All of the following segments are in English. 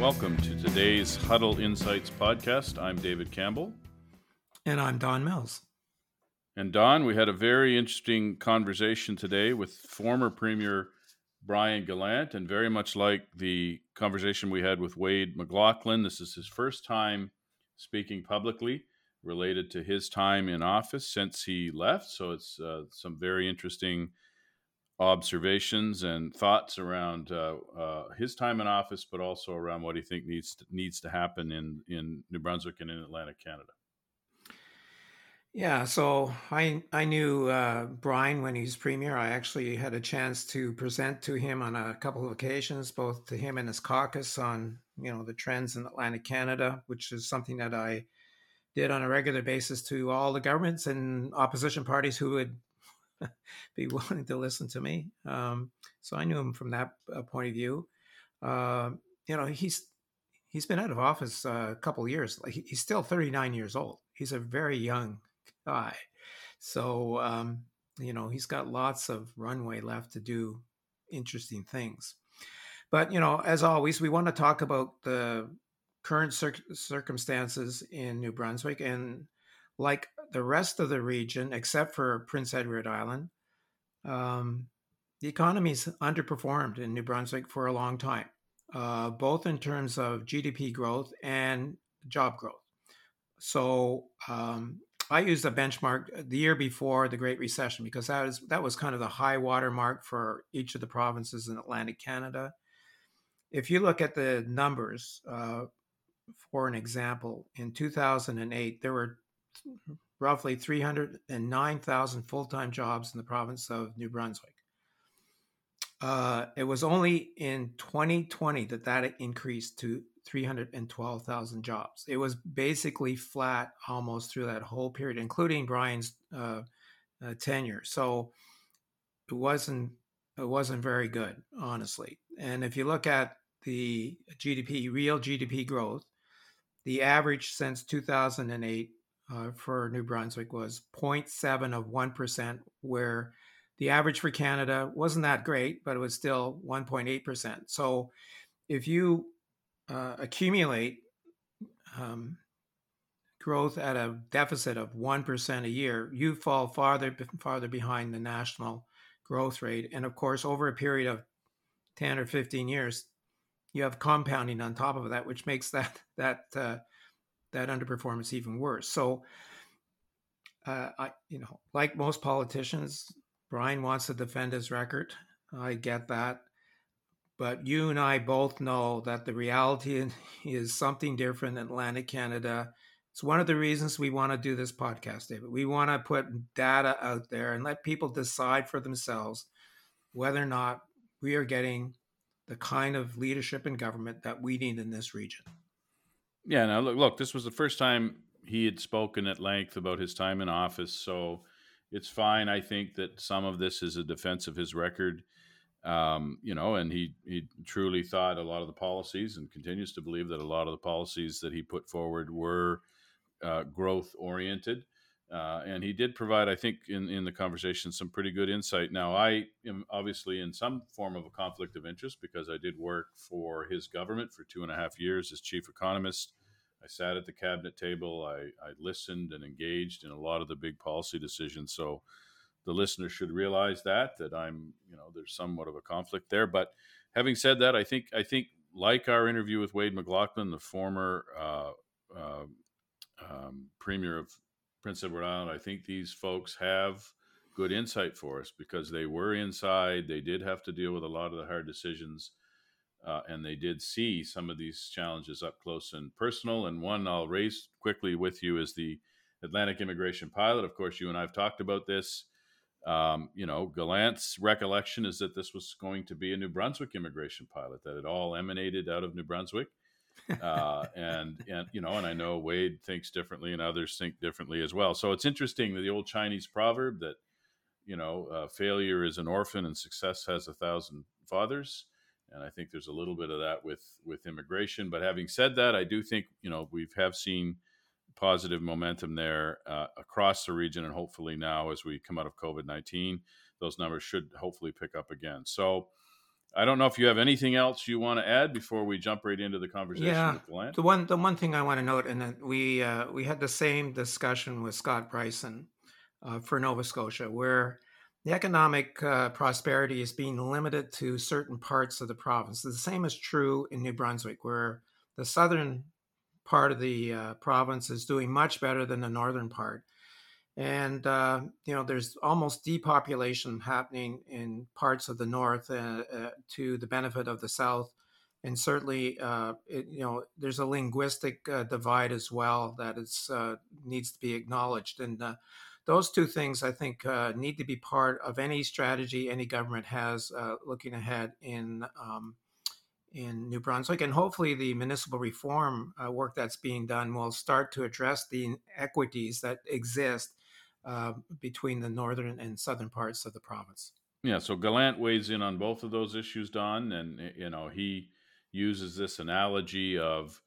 Welcome to today's Huddle Insights podcast. I'm David Campbell. And I'm Don Mills. And Don, we had a very interesting conversation today with former Premier Brian Gallant, and very much like the conversation we had with Wade MacLauchlan, this is his first time speaking publicly related to his time in office since he left. So it's uh, some very interesting observations and thoughts around uh, uh, his time in office, but also around what he think needs to, needs to happen in in New Brunswick and in Atlantic Canada. Yeah, so I I knew uh, Brian when he was premier. I actually had a chance to present to him on a couple of occasions, both to him and his caucus on you know the trends in Atlantic Canada, which is something that I did on a regular basis to all the governments and opposition parties who would be willing to listen to me. Um, so I knew him from that uh, point of view. Uh, you know, he's he's been out of office uh, a couple years. Like he's still 39 years old. He's a very young guy. So um, you know, he's got lots of runway left to do interesting things. But you know, as always, we want to talk about the current cir- circumstances in New Brunswick and like the rest of the region, except for Prince Edward Island, um, the economy's underperformed in New Brunswick for a long time, uh, both in terms of GDP growth and job growth. So um, I used a benchmark the year before the Great Recession because that was that was kind of the high water mark for each of the provinces in Atlantic Canada. If you look at the numbers, uh, for an example, in 2008 there were roughly 309,000 full time jobs in the province of New Brunswick. Uh, it was only in 2020 that that increased to 312,000 jobs. It was basically flat almost through that whole period, including Brian's uh, uh, tenure. So it wasn't it wasn't very good, honestly. And if you look at the GDP, real GDP growth, the average since 2008 uh, for New Brunswick was 0.7 of 1%, where the average for Canada wasn't that great, but it was still 1.8%. So if you uh, accumulate um, growth at a deficit of 1% a year, you fall farther farther behind the national growth rate. And of course, over a period of 10 or 15 years, you have compounding on top of that, which makes that that uh, that underperformance even worse. So, uh, I, you know, like most politicians, Brian wants to defend his record. I get that. But you and I both know that the reality is something different in Atlantic Canada. It's one of the reasons we want to do this podcast, David. We want to put data out there and let people decide for themselves whether or not we are getting the kind of leadership and government that we need in this region. Yeah, now look, look, this was the first time he had spoken at length about his time in office, so it's fine. I think that some of this is a defense of his record, um, you know, and he he truly thought a lot of the policies and continues to believe that a lot of the policies that he put forward were uh, growth oriented. Uh, and he did provide, I think, in, in the conversation, some pretty good insight. Now, I am obviously in some form of a conflict of interest because I did work for his government for two and a half years as chief economist. I sat at the cabinet table. I, I listened and engaged in a lot of the big policy decisions. So the listener should realize that that I'm, you know, there's somewhat of a conflict there. But having said that, I think I think like our interview with Wade MacLauchlan, the former uh, uh, um, premier of Prince Edward Island, I think these folks have good insight for us because they were inside. They did have to deal with a lot of the hard decisions, uh, and they did see some of these challenges up close and personal. And one I'll raise quickly with you is the Atlantic immigration pilot. Of course, you and I have talked about this. Um, you know, Gallant's recollection is that this was going to be a New Brunswick immigration pilot, that it all emanated out of New Brunswick uh, and and you know, and I know Wade thinks differently, and others think differently as well. So it's interesting that the old Chinese proverb that you know, uh, failure is an orphan and success has a thousand fathers. And I think there's a little bit of that with with immigration. But having said that, I do think you know we have seen positive momentum there uh, across the region, and hopefully now as we come out of COVID nineteen, those numbers should hopefully pick up again. So I don't know if you have anything else you want to add before we jump right into the conversation yeah, with Glenn. The one the one thing I want to note, and that we uh, we had the same discussion with Scott Brison uh, for Nova Scotia, where the economic uh, prosperity is being limited to certain parts of the province. The same is true in New Brunswick, where the southern part of the uh, province is doing much better than the northern part. And, uh, you know, there's almost depopulation happening in parts of the north uh, uh, to the benefit of the south. And certainly, uh, it, you know, there's a linguistic divide as well that is, needs to be acknowledged. And those two things, I think, need to be part of any strategy any government has looking ahead in um, in New Brunswick. And hopefully, the municipal reform uh, work that's being done will start to address the inequities that exist uh, between the northern and southern parts of the province. Yeah, so Gallant weighs in on both of those issues, Don, and you know he uses this analogy of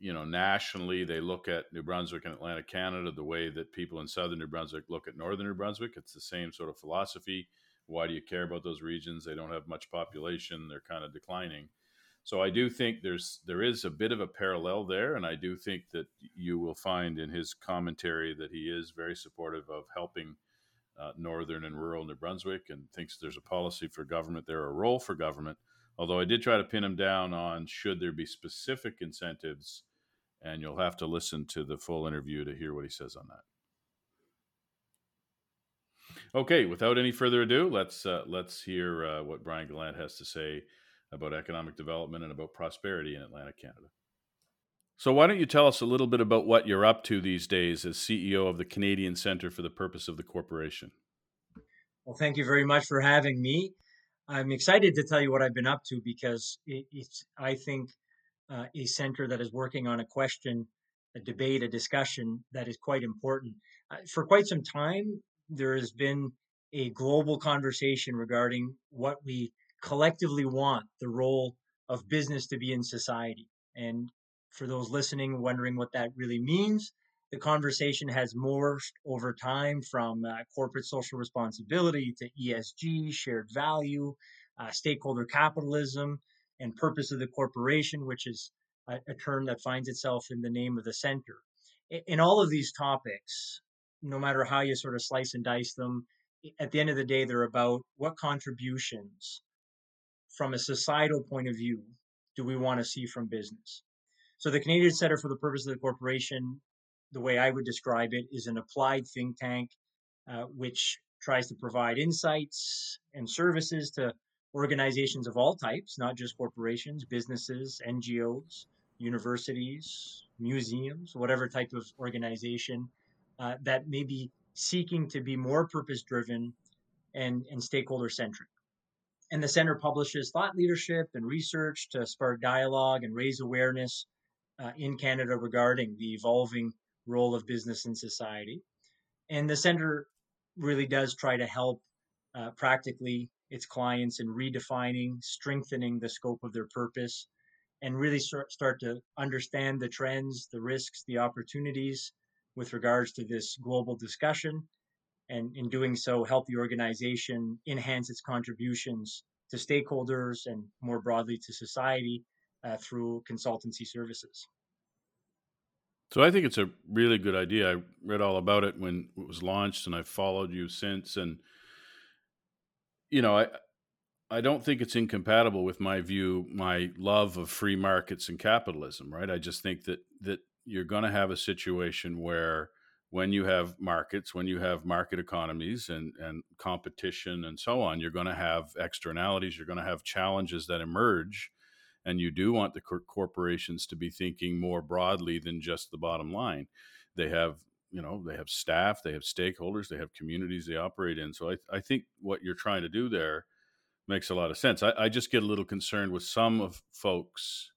you know nationally they look at New Brunswick and Atlantic Canada the way that people in southern New Brunswick look at northern New Brunswick. It's the same sort of philosophy. Why do you care about those regions? They don't have much population. They're kind of declining. So I do think there's there is a bit of a parallel there, and I do think that you will find in his commentary that he is very supportive of helping uh, northern and rural New Brunswick, and thinks there's a policy for government there, a role for government. Although I did try to pin him down on should there be specific incentives, and you'll have to listen to the full interview to hear what he says on that. Okay, without any further ado, let's uh, let's hear uh, what Brian Gallant has to say about economic development and about prosperity in Atlantic Canada. So, why don't you tell us a little bit about what you're up to these days as CEO of the Canadian Centre for the Purpose of the Corporation? Well, thank you very much for having me. I'm excited to tell you what I've been up to because it's, I think, uh, a center that is working on a question, a debate, a discussion that is quite important. Uh, for quite some time, there has been a global conversation regarding what we collectively want the role of business to be in society. And for those listening, wondering what that really means, the conversation has morphed over time from uh, corporate social responsibility to ESG, shared value, uh, stakeholder capitalism, and purpose of the corporation, which is a, a term that finds itself in the name of the center. In, in all of these topics, no matter how you sort of slice and dice them, at the end of the day, they're about what contributions from a societal point of view do we want to see from business? So the Canadian Center for the Purpose of the Corporation, the way I would describe it, is an applied think tank uh, which tries to provide insights and services to organizations of all types, not just corporations, businesses, NGOs, universities, museums, whatever type of organization uh, that may be seeking to be more purpose driven and, and stakeholder centric. And the center publishes thought leadership and research to spark dialogue and raise awareness uh, in Canada regarding the evolving role of business in society. And the center really does try to help uh, practically its clients in redefining, strengthening the scope of their purpose, and really start, to understand the trends, the risks, the opportunities with regards to this global discussion and in doing so help the organization enhance its contributions to stakeholders and more broadly to society uh, through consultancy services. So I think it's a really good idea. I read all about it when it was launched, and I've followed you since. And you know, I I don't think it's incompatible with my view, my love of free markets and capitalism. Right? I just think that that you're going to have a situation where when you have markets, when you have market economies and, and competition and so on, you're going to have externalities, you're going to have challenges that emerge. And you do want the corporations to be thinking more broadly than just the bottom line. They have, you know, they have staff, they have stakeholders, they have communities they operate in. So I, I think what you're trying to do there makes a lot of sense. I, I just get a little concerned with some of folks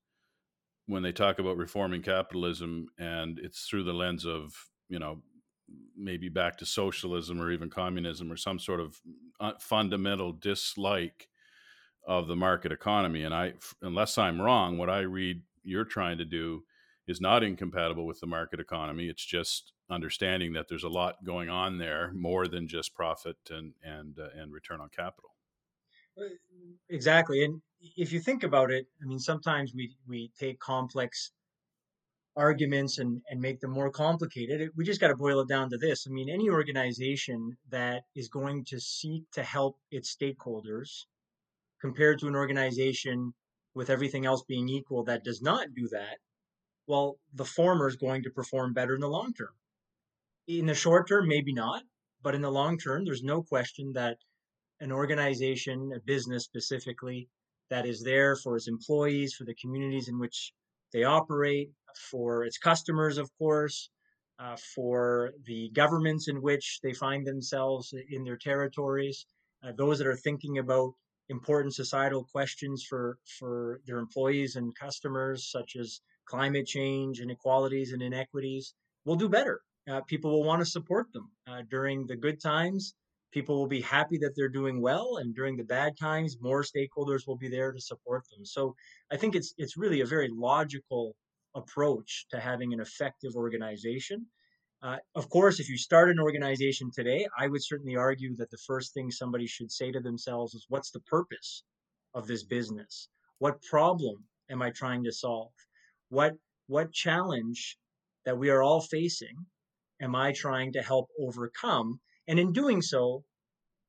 when they talk about reforming capitalism and it's through the lens of you know maybe back to socialism or even communism or some sort of uh, fundamental dislike of the market economy and i unless i'm wrong what i read you're trying to do is not incompatible with the market economy it's just understanding that there's a lot going on there more than just profit and and uh, and return on capital Exactly. And if you think about it, I mean, sometimes we, we take complex arguments and, and make them more complicated. We just got to boil it down to this. I mean, any organization that is going to seek to help its stakeholders compared to an organization with everything else being equal that does not do that, well, the former is going to perform better in the long term. In the short term, maybe not, but in the long term, there's no question that an organization, a business specifically, that is there for its employees, for the communities in which they operate, for its customers, of course, uh, for the governments in which they find themselves in their territories, uh, those that are thinking about important societal questions for, for their employees and customers, such as climate change, inequalities, and inequities, will do better. Uh, people will want to support them. Uh, during the good times people will be happy that they're doing well and during the bad times more stakeholders will be there to support them. So i think it's it's really a very logical approach to having an effective organization. Uh, of course if you start an organization today i would certainly argue that the first thing somebody should say to themselves is what's the purpose of this business? What problem am i trying to solve? What what challenge that we are all facing am i trying to help overcome and in doing so,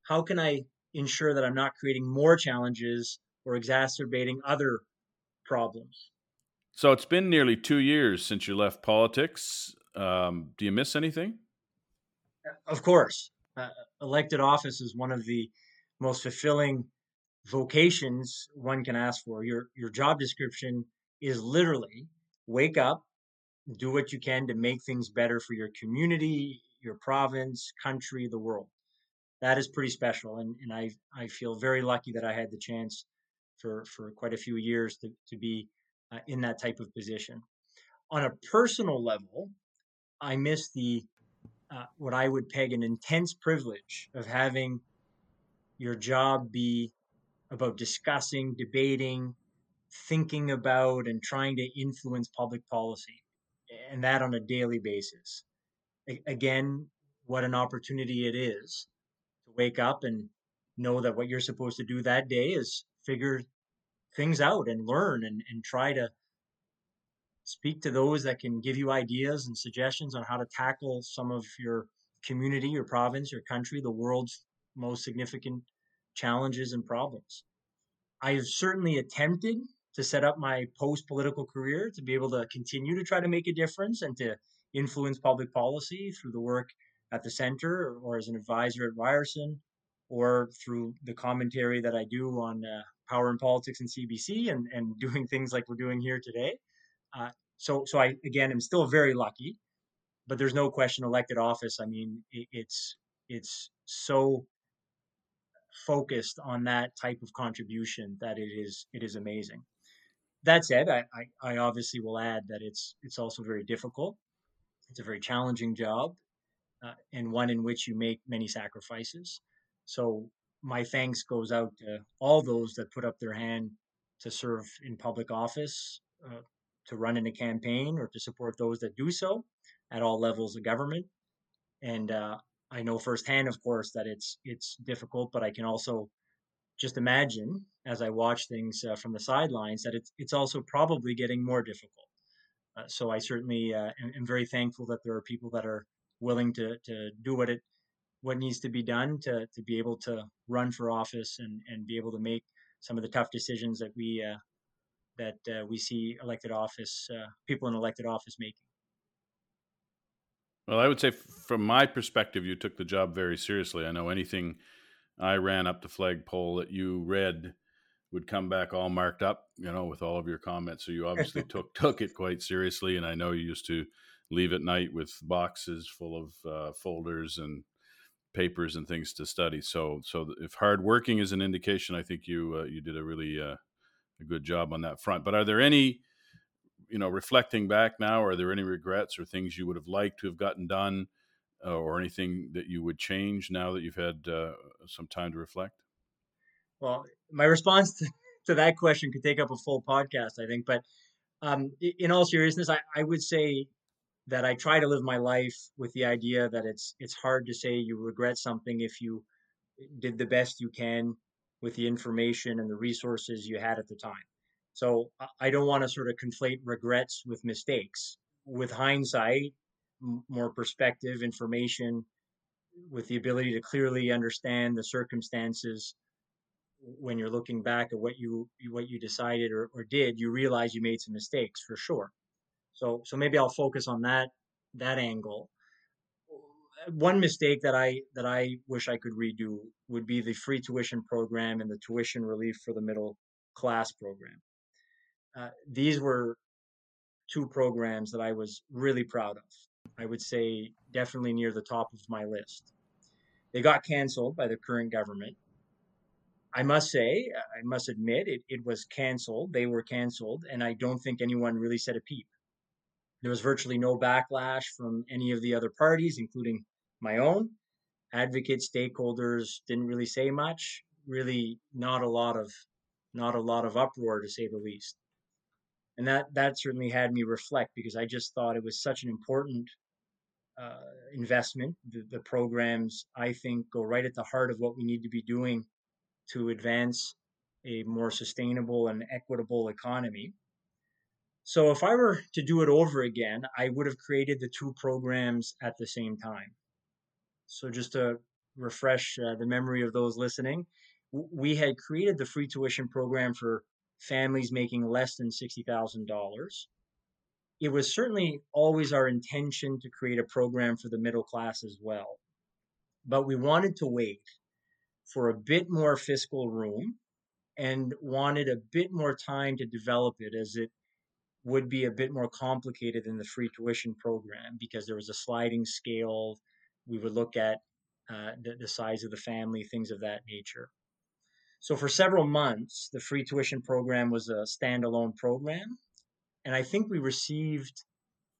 how can I ensure that I'm not creating more challenges or exacerbating other problems? So it's been nearly two years since you left politics. Um, do you miss anything? Of course. Uh, elected office is one of the most fulfilling vocations one can ask for. Your your job description is literally wake up, do what you can to make things better for your community, your province, country, the world. That is pretty special, and and I I feel very lucky that I had the chance for for quite a few years to to be uh, in that type of position. On a personal level, I miss the uh, what I would peg an intense privilege of having your job be about discussing, debating, thinking about, and trying to influence public policy, and that on a daily basis again, what an opportunity it is to wake up and know that what you're supposed to do that day is figure things out and learn and, and try to speak to those that can give you ideas and suggestions on how to tackle some of your community, your province, your country, the world's most significant challenges and problems. I have certainly attempted to set up my post political career to be able to continue to try to make a difference and to influence public policy through the work at the center or as an advisor at Ryerson or through the commentary that I do on uh, power and politics and CBC and, and doing things like we're doing here today. Uh, so, so I, again, am still very lucky, but there's no question elected office. I mean, it, it's, it's so focused on that type of contribution that it is, it is amazing. That said, I, I, I obviously will add that it's, it's also very difficult it's a very challenging job uh, and one in which you make many sacrifices. So my thanks goes out to all those that put up their hand to serve in public office, uh, to run in a campaign, or to support those that do so at all levels of government. And uh, I know firsthand, of course, that it's it's difficult, but I can also just imagine as I watch things uh, from the sidelines that it's it's also probably getting more difficult. Uh, so I certainly uh, am, am, very thankful that there are people that are willing to to do what it what needs to be done to to be able to run for office and and be able to make some of the tough decisions that we uh, that uh, we see elected office uh, people in elected office making. Well, I would say from my perspective, you took the job very seriously. I know anything I ran up the flagpole that you read would come back all marked up, you know, with all of your comments. So you obviously took took it quite seriously, and I know you used to leave at night with boxes full of uh, folders and papers and things to study. So so if hard working is an indication, I think you uh, you did a really uh, a good job on that front. But are there any you know reflecting back now are there any regrets or things you would have liked to have gotten done uh, or anything that you would change now that you've had uh, some time to reflect well, my response to, to that question could take up a full podcast, I think. But um, in all seriousness, I, I would say that I try to live my life with the idea that it's it's hard to say you regret something if you did the best you can with the information and the resources you had at the time. So I don't want to sort of conflate regrets with mistakes. With hindsight, more perspective, information, with the ability to clearly understand the circumstances when you're looking back at what you what you decided or, or did, you realize you made some mistakes for sure. So so maybe I'll focus on that that angle. One mistake that I that I wish I could redo would be the free tuition program and the tuition relief for the middle class program. Uh, these were two programs that I was really proud of. I would say definitely near the top of my list. They got canceled by the current government. I must say, I must admit, it, it was canceled. They were canceled, and I don't think anyone really said a peep. There was virtually no backlash from any of the other parties, including my own. Advocates, stakeholders didn't really say much. Really, not a lot of, not a lot of uproar to say the least. And that that certainly had me reflect because I just thought it was such an important uh, investment. The, the programs, I think, go right at the heart of what we need to be doing to advance a more sustainable and equitable economy. So if I were to do it over again, I would have created the two programs at the same time. So just to refresh uh, the memory of those listening, we had created the free tuition program for families making less than $60,000. It was certainly always our intention to create a program for the middle class as well. But we wanted to wait for a bit more fiscal room and wanted a bit more time to develop it as it would be a bit more complicated than the free tuition program because there was a sliding scale. We would look at uh, the, the size of the family, things of that nature. So for several months, the free tuition program was a standalone program. And I think we received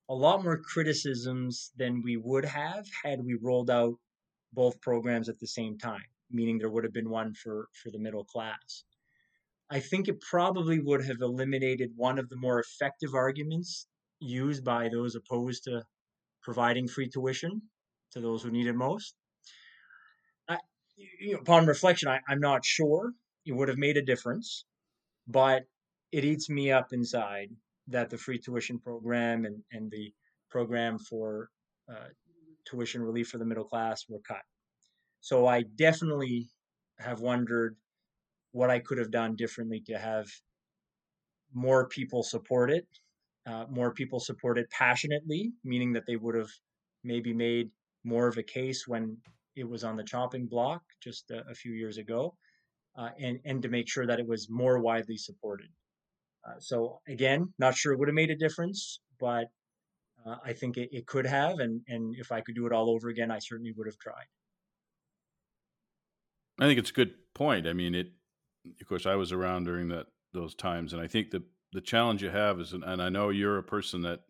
a lot more criticisms than we would have had we rolled out both programs at the same time, meaning there would have been one for, for the middle class. I think it probably would have eliminated one of the more effective arguments used by those opposed to providing free tuition to those who need it most. I, you know, upon reflection, I, I'm not sure it would have made a difference, but it eats me up inside that the free tuition program and, and the program for uh, tuition relief for the middle class were cut. So I definitely have wondered what I could have done differently to have more people support it, uh, more people support it passionately, meaning that they would have maybe made more of a case when it was on the chopping block just a, a few years ago, uh, and and to make sure that it was more widely supported. Uh, so again, not sure it would have made a difference, but uh, I think it, it could have, and and if I could do it all over again, I certainly would have tried. I think it's a good point. I mean, it of course, I was around during that those times, and I think the the challenge you have is, and I know you're a person that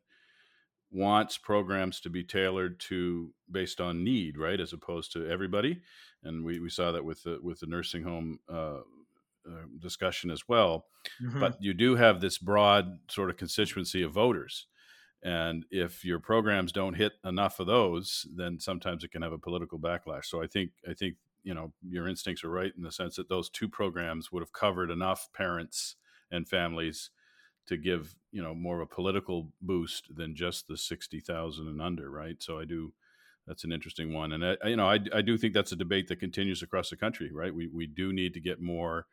wants programs to be tailored to based on need, right, as opposed to everybody. And we, we saw that with the with the nursing home uh, uh, discussion as well. Mm-hmm. But you do have this broad sort of constituency of voters. And if your programs don't hit enough of those, then sometimes it can have a political backlash. So I think I think you know your instincts are right in the sense that those two programs would have covered enough parents and families to give you know more of a political boost than just the 60,000 and under right? So i do that's an interesting one. And I, you know I, I do think that's a debate that continues across the country right? We, we do need to get more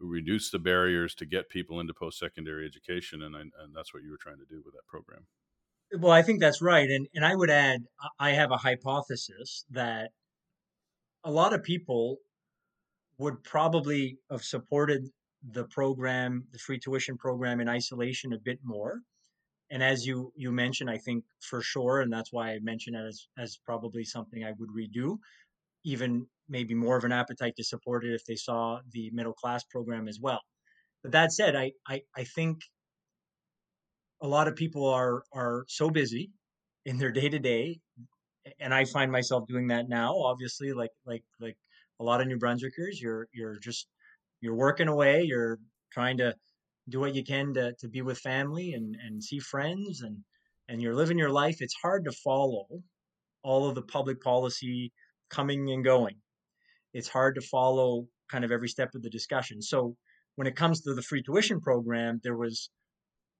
reduce the barriers to get people into post-secondary education and, I, and that's what you were trying to do with that program. Well i think that's right and, and i would add i have a hypothesis that a lot of people would probably have supported the program, the free tuition program in isolation a bit more. And as you you mentioned, I think for sure, and that's why I mentioned it as as probably something I would redo, even maybe more of an appetite to support it if they saw the middle class program as well. But that said, I I, I think a lot of people are are so busy in their day to day and I find myself doing that now. Obviously, like like like a lot of New Brunswickers, you're you're just you're working away. You're trying to do what you can to to be with family and and see friends and and you're living your life. It's hard to follow all of the public policy coming and going. It's hard to follow kind of every step of the discussion. So when it comes to the free tuition program, there was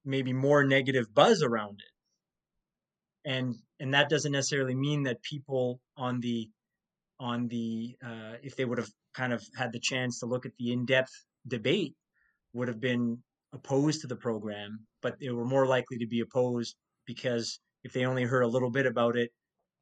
maybe more negative buzz around it, and and that doesn't necessarily mean that people on the on the uh, if they would have kind of had the chance to look at the in-depth debate would have been opposed to the program, but they were more likely to be opposed because if they only heard a little bit about it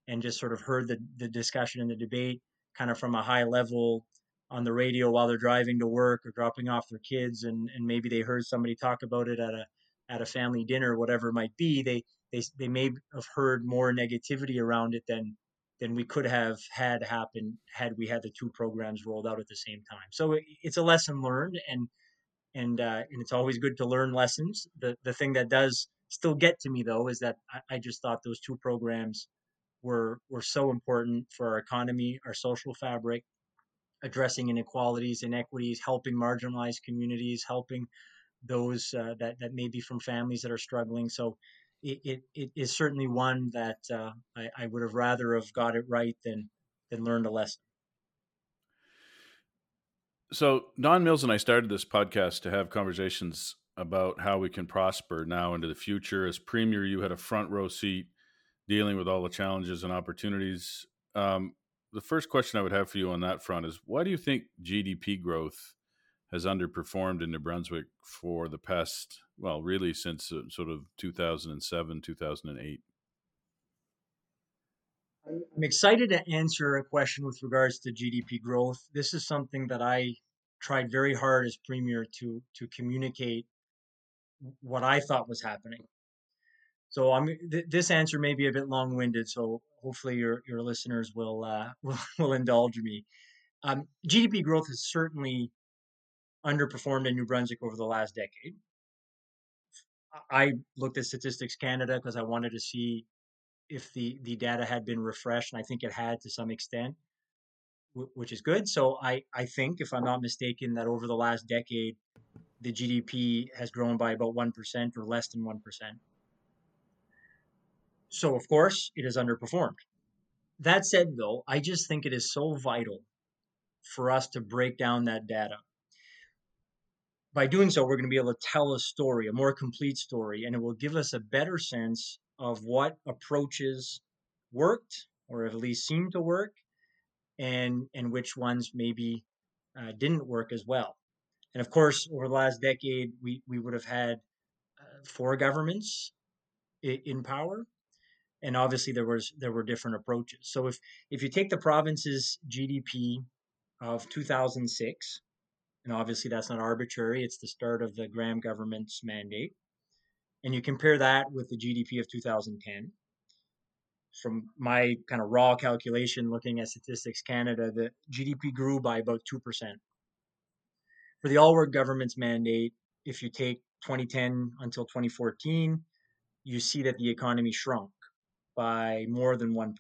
and just sort of heard the, the discussion and the debate kind of from a high level on the radio while they're driving to work or dropping off their kids and, and maybe they heard somebody talk about it at a at a family dinner whatever it might be they they they may have heard more negativity around it than than we could have had happen had we had the two programs rolled out at the same time so it, it's a lesson learned and and uh, and it's always good to learn lessons the the thing that does still get to me though is that I, I just thought those two programs were were so important for our economy, our social fabric, addressing inequalities, inequities, helping marginalized communities, helping those uh, that that may be from families that are struggling. So it, it, is certainly one that uh, I, I would have rather have got it right than than learned a lesson. So Don Mills and I started this podcast to have conversations about how we can prosper now into the future. As premier, you had a front row seat dealing with all the challenges and opportunities. Um, the first question I would have for you on that front is why do you think GDP growth has underperformed in New Brunswick for the past, well, really since uh, sort of 2007, 2008? I'm excited to answer a question with regards to GDP growth. This is something that I tried very hard as premier to to communicate what I thought was happening. So I'm th- this answer may be a bit long-winded, so hopefully your your listeners will uh, will, will indulge me. Um, GDP growth has certainly underperformed in New Brunswick over the last decade. I looked at Statistics Canada because I wanted to see if the the data had been refreshed, and I think it had to some extent, w- which is good. So I I think, if I'm not mistaken, that over the last decade, the GDP has grown by about one percent or less than one percent. So, of course, it has underperformed. That said, though, I just think it is so vital for us to break down that data. By doing so, we're going to be able to tell a story, a more complete story, and it will give us a better sense of what approaches worked or at least seemed to work and and which ones maybe uh, didn't work as well. And of course, over the last decade, we, we would have had uh, four governments in power and obviously there was there were different approaches. So if if you take the province's GDP of 2006, and obviously that's not arbitrary, it's the start of the Graham government's mandate, and you compare that with the GDP of 2010. From my kind of raw calculation, looking at Statistics Canada, the GDP grew by about two percent. For the Alward government's mandate, if you take 2010 until 2014, you see that the economy shrunk by more than 1%.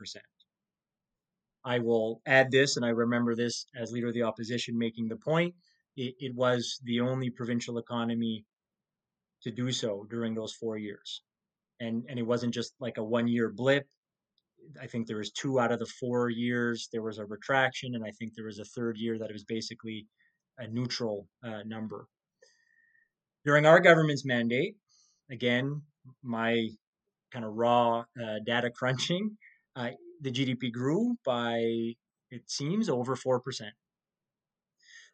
I will add this, and I remember this as leader of the opposition making the point. It, it was the only provincial economy to do so during those four years. And, and it wasn't just like a one year blip. I think there was two out of the four years there was a retraction, and I think there was a third year that it was basically a neutral uh, number. During our government's mandate, again, my kind of raw uh, data crunching, uh, the GDP grew by, it seems, over 4%.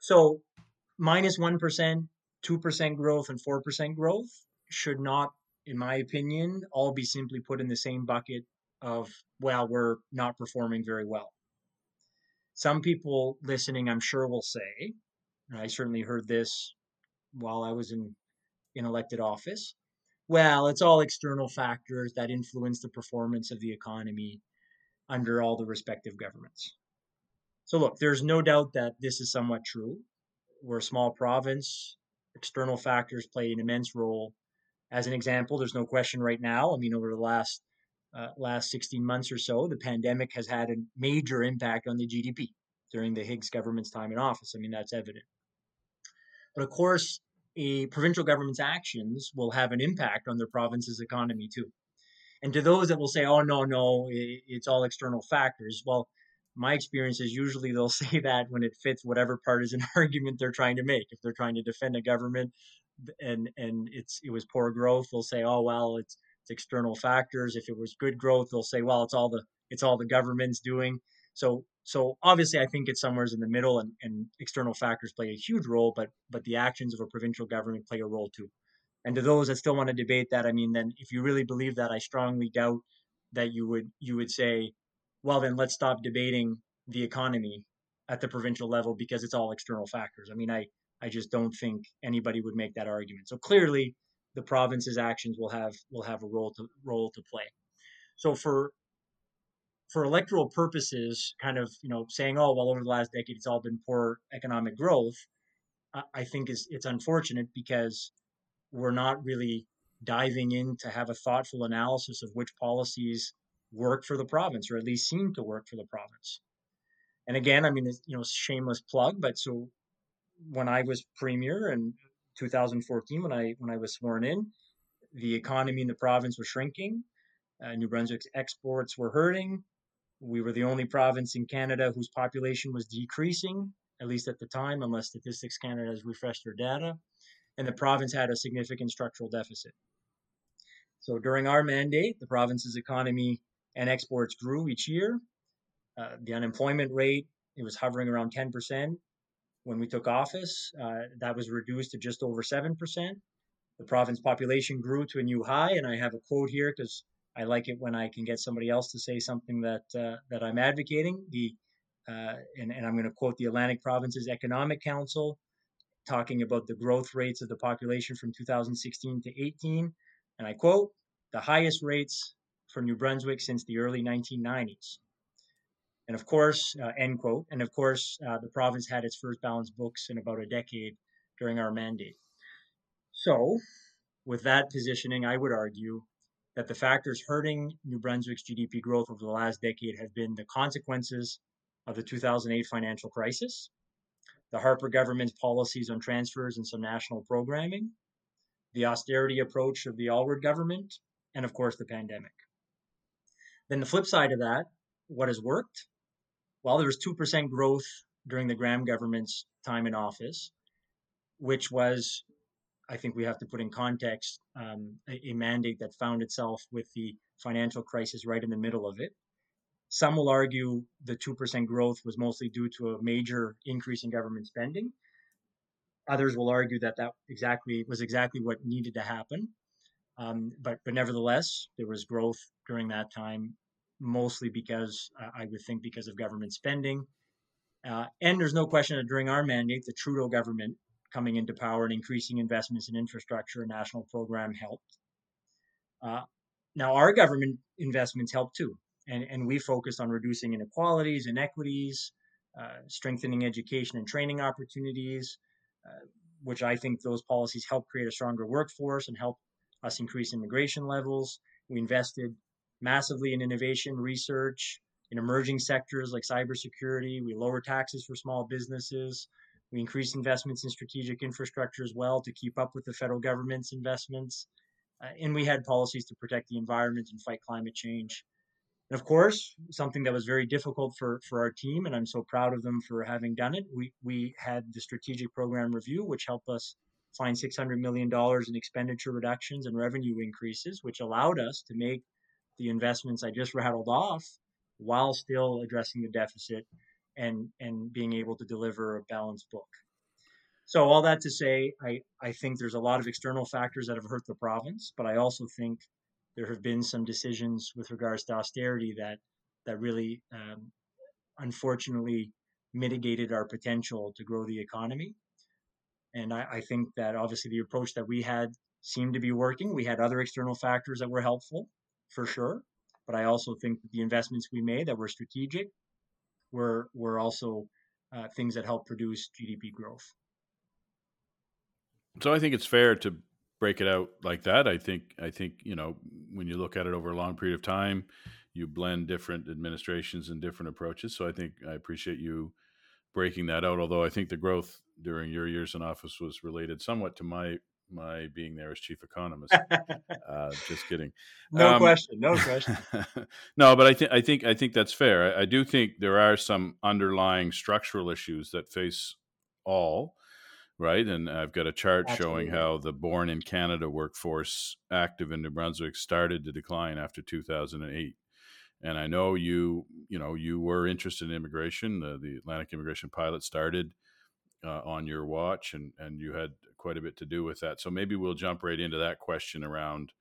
So minus 1%, 2% growth, and 4% growth should not, in my opinion, all be simply put in the same bucket of, well, we're not performing very well. Some people listening, I'm sure, will say, and I certainly heard this while I was in, in elected office, well, it's all external factors that influence the performance of the economy under all the respective governments. So, look, there's no doubt that this is somewhat true. We're a small province, external factors play an immense role. As an example, there's no question right now. I mean, over the last uh, last 16 months or so, the pandemic has had a major impact on the GDP during the Higgs government's time in office. I mean, that's evident. But of course, a provincial government's actions will have an impact on their province's economy too. And to those that will say, "Oh no, no, it's all external factors," well, my experience is usually they'll say that when it fits whatever partisan argument they're trying to make. If they're trying to defend a government and and it's it was poor growth, they'll say, oh well, it's it's external factors. If it was good growth, they'll say, well, it's all the it's all the government's doing. So so obviously, I think it's somewhere in the middle, and, and external factors play a huge role, but but the actions of a provincial government play a role too. And to those that still want to debate that, I mean, then if you really believe that, I strongly doubt that you would you would say, well, then let's stop debating the economy at the provincial level because it's all external factors. I mean, I I just don't think anybody would make that argument. So clearly, the province's actions will have will have a role to role to play. So for for electoral purposes, kind of you know saying, oh well, over the last decade it's all been poor economic growth, I think is it's unfortunate because we're not really diving in to have a thoughtful analysis of which policies work for the province or at least seem to work for the province. And again, I mean, you know, shameless plug, but so when I was premier in 2014, when I when I was sworn in, the economy in the province was shrinking. Uh, New Brunswick's exports were hurting. We were the only province in Canada whose population was decreasing, at least at the time, unless Statistics Canada has refreshed their data. And the province had a significant structural deficit. So during our mandate, the province's economy and exports grew each year. Uh, the unemployment rate it was hovering around 10% when we took office. Uh, that was reduced to just over 7%. The province population grew to a new high, and I have a quote here because I like it when I can get somebody else to say something that uh, that I'm advocating. The uh, and, and I'm going to quote the Atlantic Provinces Economic Council talking about the growth rates of the population from 2016 to 18. And I quote, the highest rates for New Brunswick since the early 1990s. And of course, uh, end quote. And of course, uh, the province had its first balanced books in about a decade during our mandate. So, with that positioning, I would argue that the factors hurting New Brunswick's GDP growth over the last decade have been the consequences of the 2008 financial crisis, the Harper government's policies on transfers and some national programming, the austerity approach of the Alward government, and of course the pandemic. Then the flip side of that, what has worked? Well, there was 2% growth during the Graham government's time in office, which was I think we have to put in context um, a, a, mandate that found itself with the financial crisis right in the middle of it. Some will argue the 2% growth was mostly due to a major increase in government spending. Others will argue that that exactly was exactly what needed to happen. Um, but, but nevertheless, there was growth during that time, mostly because uh, I would think because of government spending. Uh, and there's no question that during our mandate, the Trudeau government coming into power and increasing investments in infrastructure and national program helped. Uh, now, our government investments helped too, and, and we focused on reducing inequalities, inequities, uh, strengthening education and training opportunities, uh, which I think those policies help create a stronger workforce and help us increase immigration levels. We invested massively in innovation, research, in emerging sectors like cybersecurity. We lower taxes for small businesses. We increased investments in strategic infrastructure as well to keep up with the federal government's investments. Uh, and we had policies to protect the environment and fight climate change. And of course, something that was very difficult for, for our team, and I'm so proud of them for having done it, we, we had the strategic program review, which helped us find $600 million in expenditure reductions and revenue increases, which allowed us to make the investments I just rattled off while still addressing the deficit and and being able to deliver a balanced book. So all that to say, I, I think there's a lot of external factors that have hurt the province, but I also think there have been some decisions with regards to austerity that that really um, unfortunately mitigated our potential to grow the economy. And I, I think that obviously the approach that we had seemed to be working. We had other external factors that were helpful for sure, but I also think that the investments we made that were strategic were were also uh, things that help produce GDP growth. So I think it's fair to break it out like that. I think I think you know when you look at it over a long period of time, you blend different administrations and different approaches. So I think I appreciate you breaking that out. Although I think the growth during your years in office was related somewhat to my my being there as chief economist. uh, just kidding. No um, question. No question. no, but I think I think I think that's fair. I, I, do think there are some underlying structural issues that face all, right? And I've got a chart Absolutely. showing how the born in Canada workforce active in New Brunswick started to decline after 2008 and I know you, you know, you were interested in immigration. The, the Atlantic Immigration Pilot started uh, on your watch, and and you had quite a bit to do with that. So maybe we'll jump right into that question around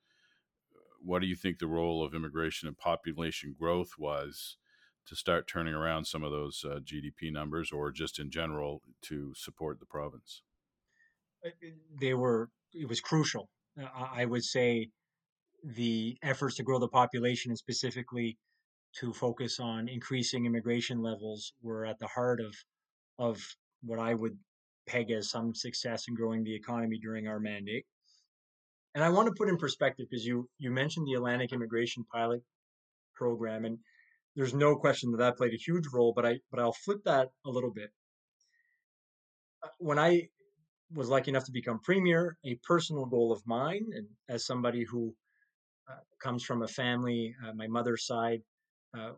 uh, what do you think the role of immigration and population growth was to start turning around some of those uh, GDP numbers, or just in general to support the province? Uh, they were. It was crucial. I would say the efforts to grow the population and specifically to focus on increasing immigration levels were at the heart of of what I would peg as some success in growing the economy during our mandate. And I want to put in perspective because you you mentioned the Atlantic Immigration Pilot Program, and there's no question that that played a huge role. But I but I'll flip that a little bit. Uh, when I was lucky enough to become premier, a personal goal of mine, and as somebody who uh, comes from a family, uh, my mother's side, uh,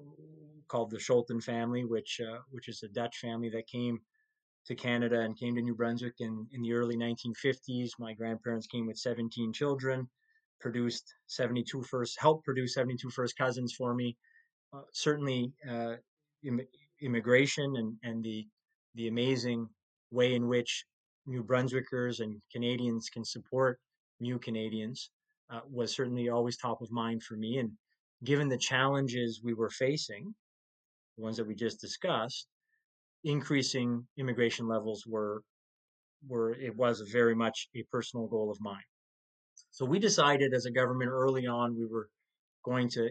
called the Scholten family, which uh, which is a Dutch family that came to Canada and came to New Brunswick in, in the early 1950s. My grandparents came with 17 children, produced 72 first, helped produce 72 first cousins for me. Uh, certainly, uh, Im- immigration and, and the the amazing way in which New Brunswickers and Canadians can support new Canadians uh, was certainly always top of mind for me. And given the challenges we were facing, the ones that we just discussed, increasing immigration levels were were it was very much a personal goal of mine. So we decided as a government early on we were going to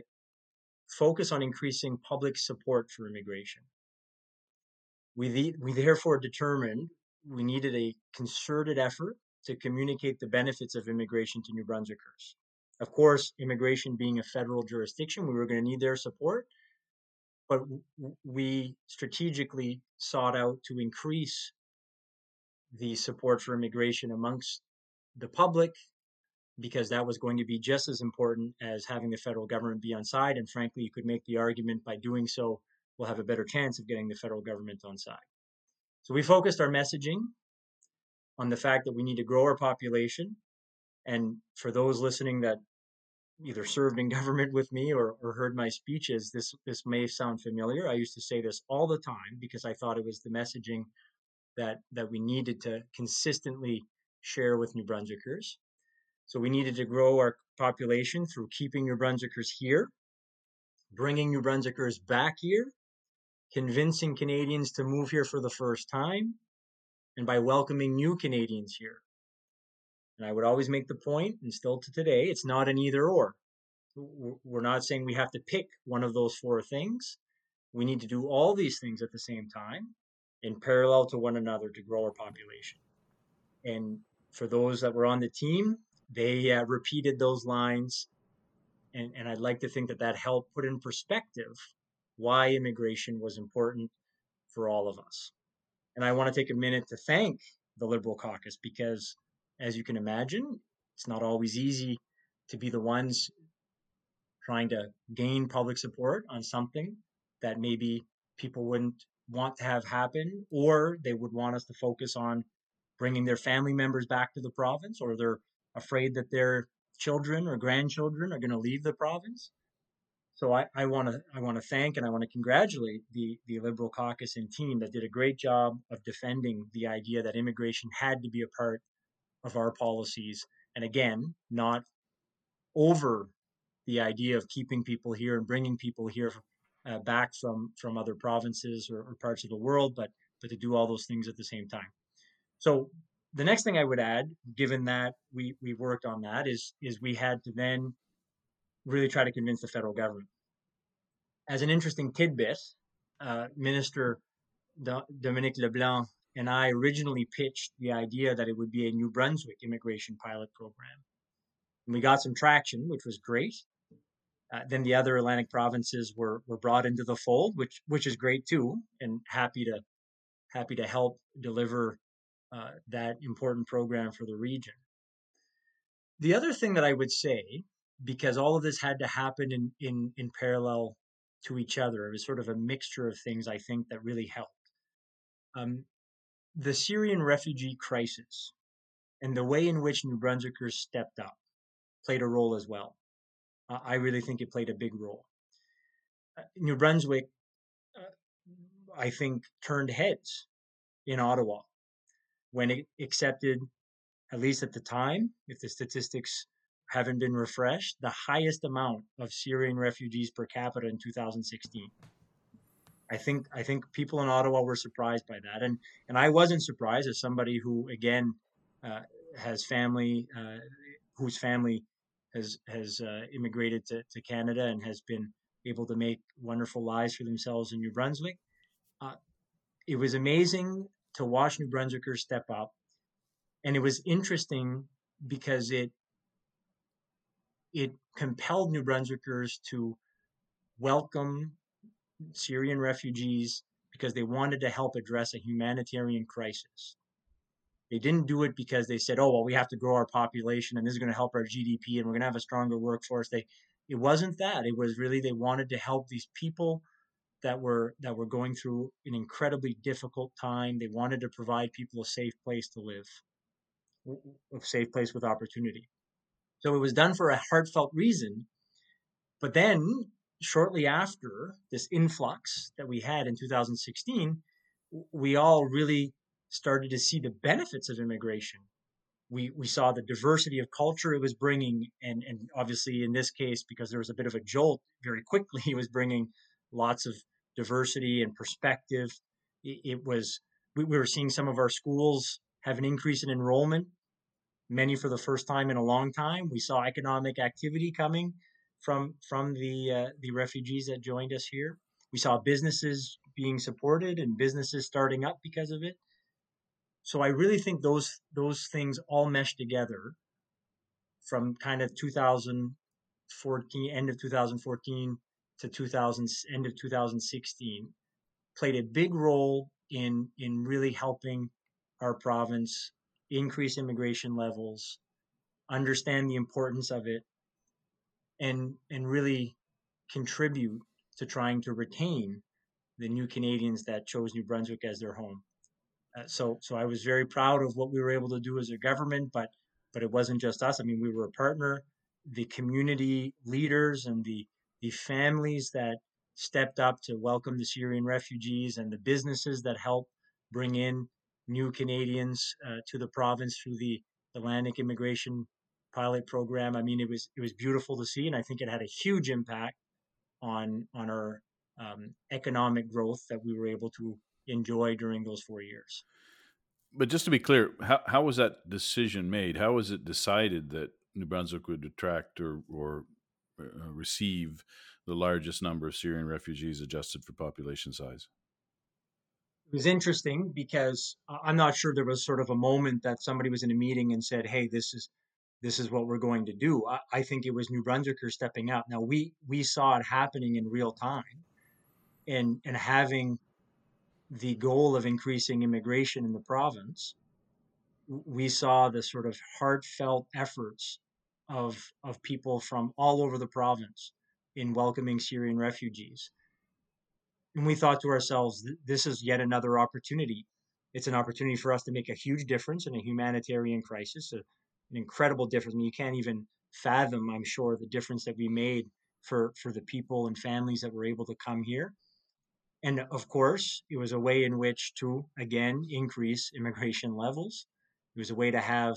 focus on increasing public support for immigration. We, the, we therefore determined we needed a concerted effort to communicate the benefits of immigration to New Brunswickers. Of course, immigration being a federal jurisdiction, we were going to need their support, but we strategically sought out to increase the support for immigration amongst the public because that was going to be just as important as having the federal government be on side. And frankly, you could make the argument by doing so, we'll have a better chance of getting the federal government on side. So we focused our messaging on the fact that we need to grow our population. And for those listening that either served in government with me or, or heard my speeches, this this may sound familiar. I used to say this all the time because I thought it was the messaging that that we needed to consistently share with New Brunswickers. So we needed to grow our population through keeping New Brunswickers here, bringing New Brunswickers back here, convincing Canadians to move here for the first time, and by welcoming new Canadians here. And I would always make the point, and still to today, it's not an either or. We're not saying we have to pick one of those four things. We need to do all these things at the same time in parallel to one another to grow our population. And for those that were on the team, they uh, repeated those lines. And, and I'd like to think that that helped put in perspective why immigration was important for all of us. And I want to take a minute to thank the Liberal caucus because as you can imagine, it's not always easy to be the ones trying to gain public support on something that maybe people wouldn't want to have happen, or they would want us to focus on bringing their family members back to the province, or they're afraid that their children or grandchildren are going to leave the province. So I want to I want to thank and I want to congratulate the the Liberal caucus and team that did a great job of defending the idea that immigration had to be a part of our policies. And again, not over the idea of keeping people here and bringing people here uh, back from from other provinces or, or, parts of the world, but but to do all those things at the same time. So the next thing I would add, given that we we worked on that, is is we had to then really try to convince the federal government. As an interesting tidbit, uh, Minister Dominique LeBlanc and I originally pitched the idea that it would be a New Brunswick immigration pilot program. And we got some traction, which was great. Uh, then the other Atlantic provinces were were brought into the fold, which which is great too, and happy to happy to help deliver uh, that important program for the region. The other thing that I would say, because all of this had to happen in in in parallel to each other, it was sort of a mixture of things. I think that really helped. Um, the Syrian refugee crisis and the way in which New Brunswickers stepped up played a role as well. Uh, I really think it played a big role. Uh, New Brunswick, uh, I think, turned heads in Ottawa when it accepted, at least at the time, if the statistics haven't been refreshed, the highest amount of Syrian refugees per capita in 2016. I think I think people in Ottawa were surprised by that, and and I wasn't surprised as somebody who again uh, has family uh, whose family has has uh, immigrated to, to Canada and has been able to make wonderful lives for themselves in New Brunswick. Uh, it was amazing to watch New Brunswickers step up, and it was interesting because it it compelled New Brunswickers to welcome Syrian refugees because they wanted to help address a humanitarian crisis. They didn't do it because they said, "Oh, well, we have to grow our population and this is going to help our GDP and we're going to have a stronger workforce." They it wasn't that. It was really they wanted to help these people that were that were going through an incredibly difficult time. They wanted to provide people a safe place to live, a safe place with opportunity. So it was done for a heartfelt reason. But then shortly after this influx that we had in 2016, we all really started to see the benefits of immigration. We, we saw the diversity of culture it was bringing, and, and obviously in this case, because there was a bit of a jolt very quickly, it was bringing lots of diversity and perspective. It, it was we, we were seeing some of our schools have an increase in enrollment, many for the first time in a long time. We saw economic activity coming from from the uh, the refugees that joined us here. We saw businesses being supported and businesses starting up because of it. So I really think those those things all mesh together from kind of 2014 end of 2014 to 2000 end of 2016 played a big role in in really helping our province increase immigration levels understand the importance of it and and really contribute to trying to retain the new Canadians that chose New Brunswick as their home. Uh, so so I was very proud of what we were able to do as a government, but but it wasn't just us. I mean, we were a partner. The community leaders and the the families that stepped up to welcome the Syrian refugees and the businesses that helped bring in new Canadians uh, to the province through the Atlantic Immigration pilot program. I mean, it was it was beautiful to see, and I think it had a huge impact on on our um, economic growth that we were able to enjoy during those four years. But just to be clear, how how was that decision made? How was it decided that New Brunswick would attract or or uh, receive the largest number of Syrian refugees adjusted for population size? It was interesting because I'm not sure there was sort of a moment that somebody was in a meeting and said, "Hey, this is this is what we're going to do. I, I, think it was New Brunswickers stepping up. Now we we saw it happening in real time, and and having the goal of increasing immigration in the province, we saw the sort of heartfelt efforts of of people from all over the province in welcoming Syrian refugees. And we thought to ourselves, this is yet another opportunity. It's an opportunity for us to make a huge difference in a humanitarian crisis, an incredible difference. I mean, you can't even fathom, I'm sure, the difference that we made for for the people and families that were able to come here. And of course, it was a way in which to again increase immigration levels. It was a way to have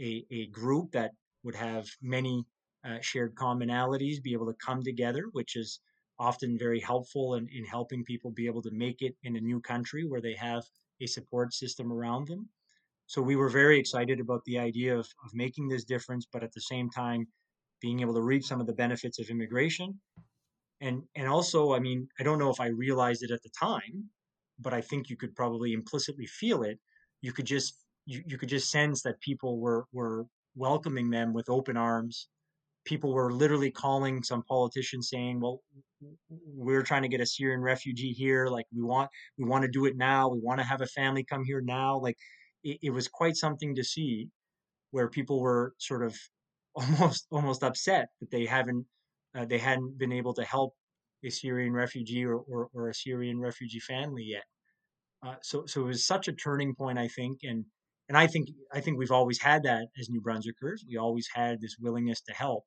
a, a group that would have many uh, shared commonalities, be able to come together, which is often very helpful in, in helping people be able to make it in a new country where they have a support system around them. So we were very excited about the idea of, of making this difference, but at the same time, being able to reap some of the benefits of immigration. And, and also, I mean, I don't know if I realized it at the time, but I think you could probably implicitly feel it. You could just you, you could just sense that people were were welcoming them with open arms. People were literally calling some politicians saying, "Well, we're trying to get a Syrian refugee here. Like we want we want to do it now. We want to have a family come here now." Like it, it was quite something to see where people were sort of almost almost upset that they haven't uh, they hadn't been able to help a Syrian refugee or, or, or a Syrian refugee family yet. Uh, so so it was such a turning point, I think, and and I think I think we've always had that as New Brunswickers. We always had this willingness to help.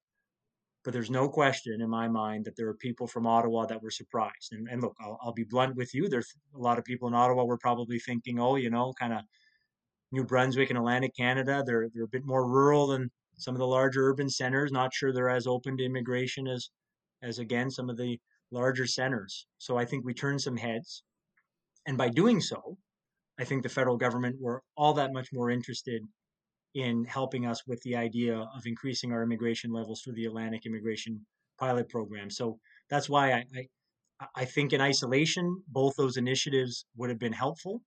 But there's no question in my mind that there are people from Ottawa that were surprised. And, and look, I'll, I'll be blunt with you. There's a lot of people in Ottawa were probably thinking, oh, you know, kind of New Brunswick and Atlantic Canada, they're they're a bit more rural than some of the larger urban centers. Not sure they're as open to immigration as as again some of the larger centers. So I think we turned some heads. And by doing so, I think the federal government were all that much more interested in helping us with the idea of increasing our immigration levels through the Atlantic Immigration Pilot Program. So that's why I, I, I think in isolation, both those initiatives would have been helpful,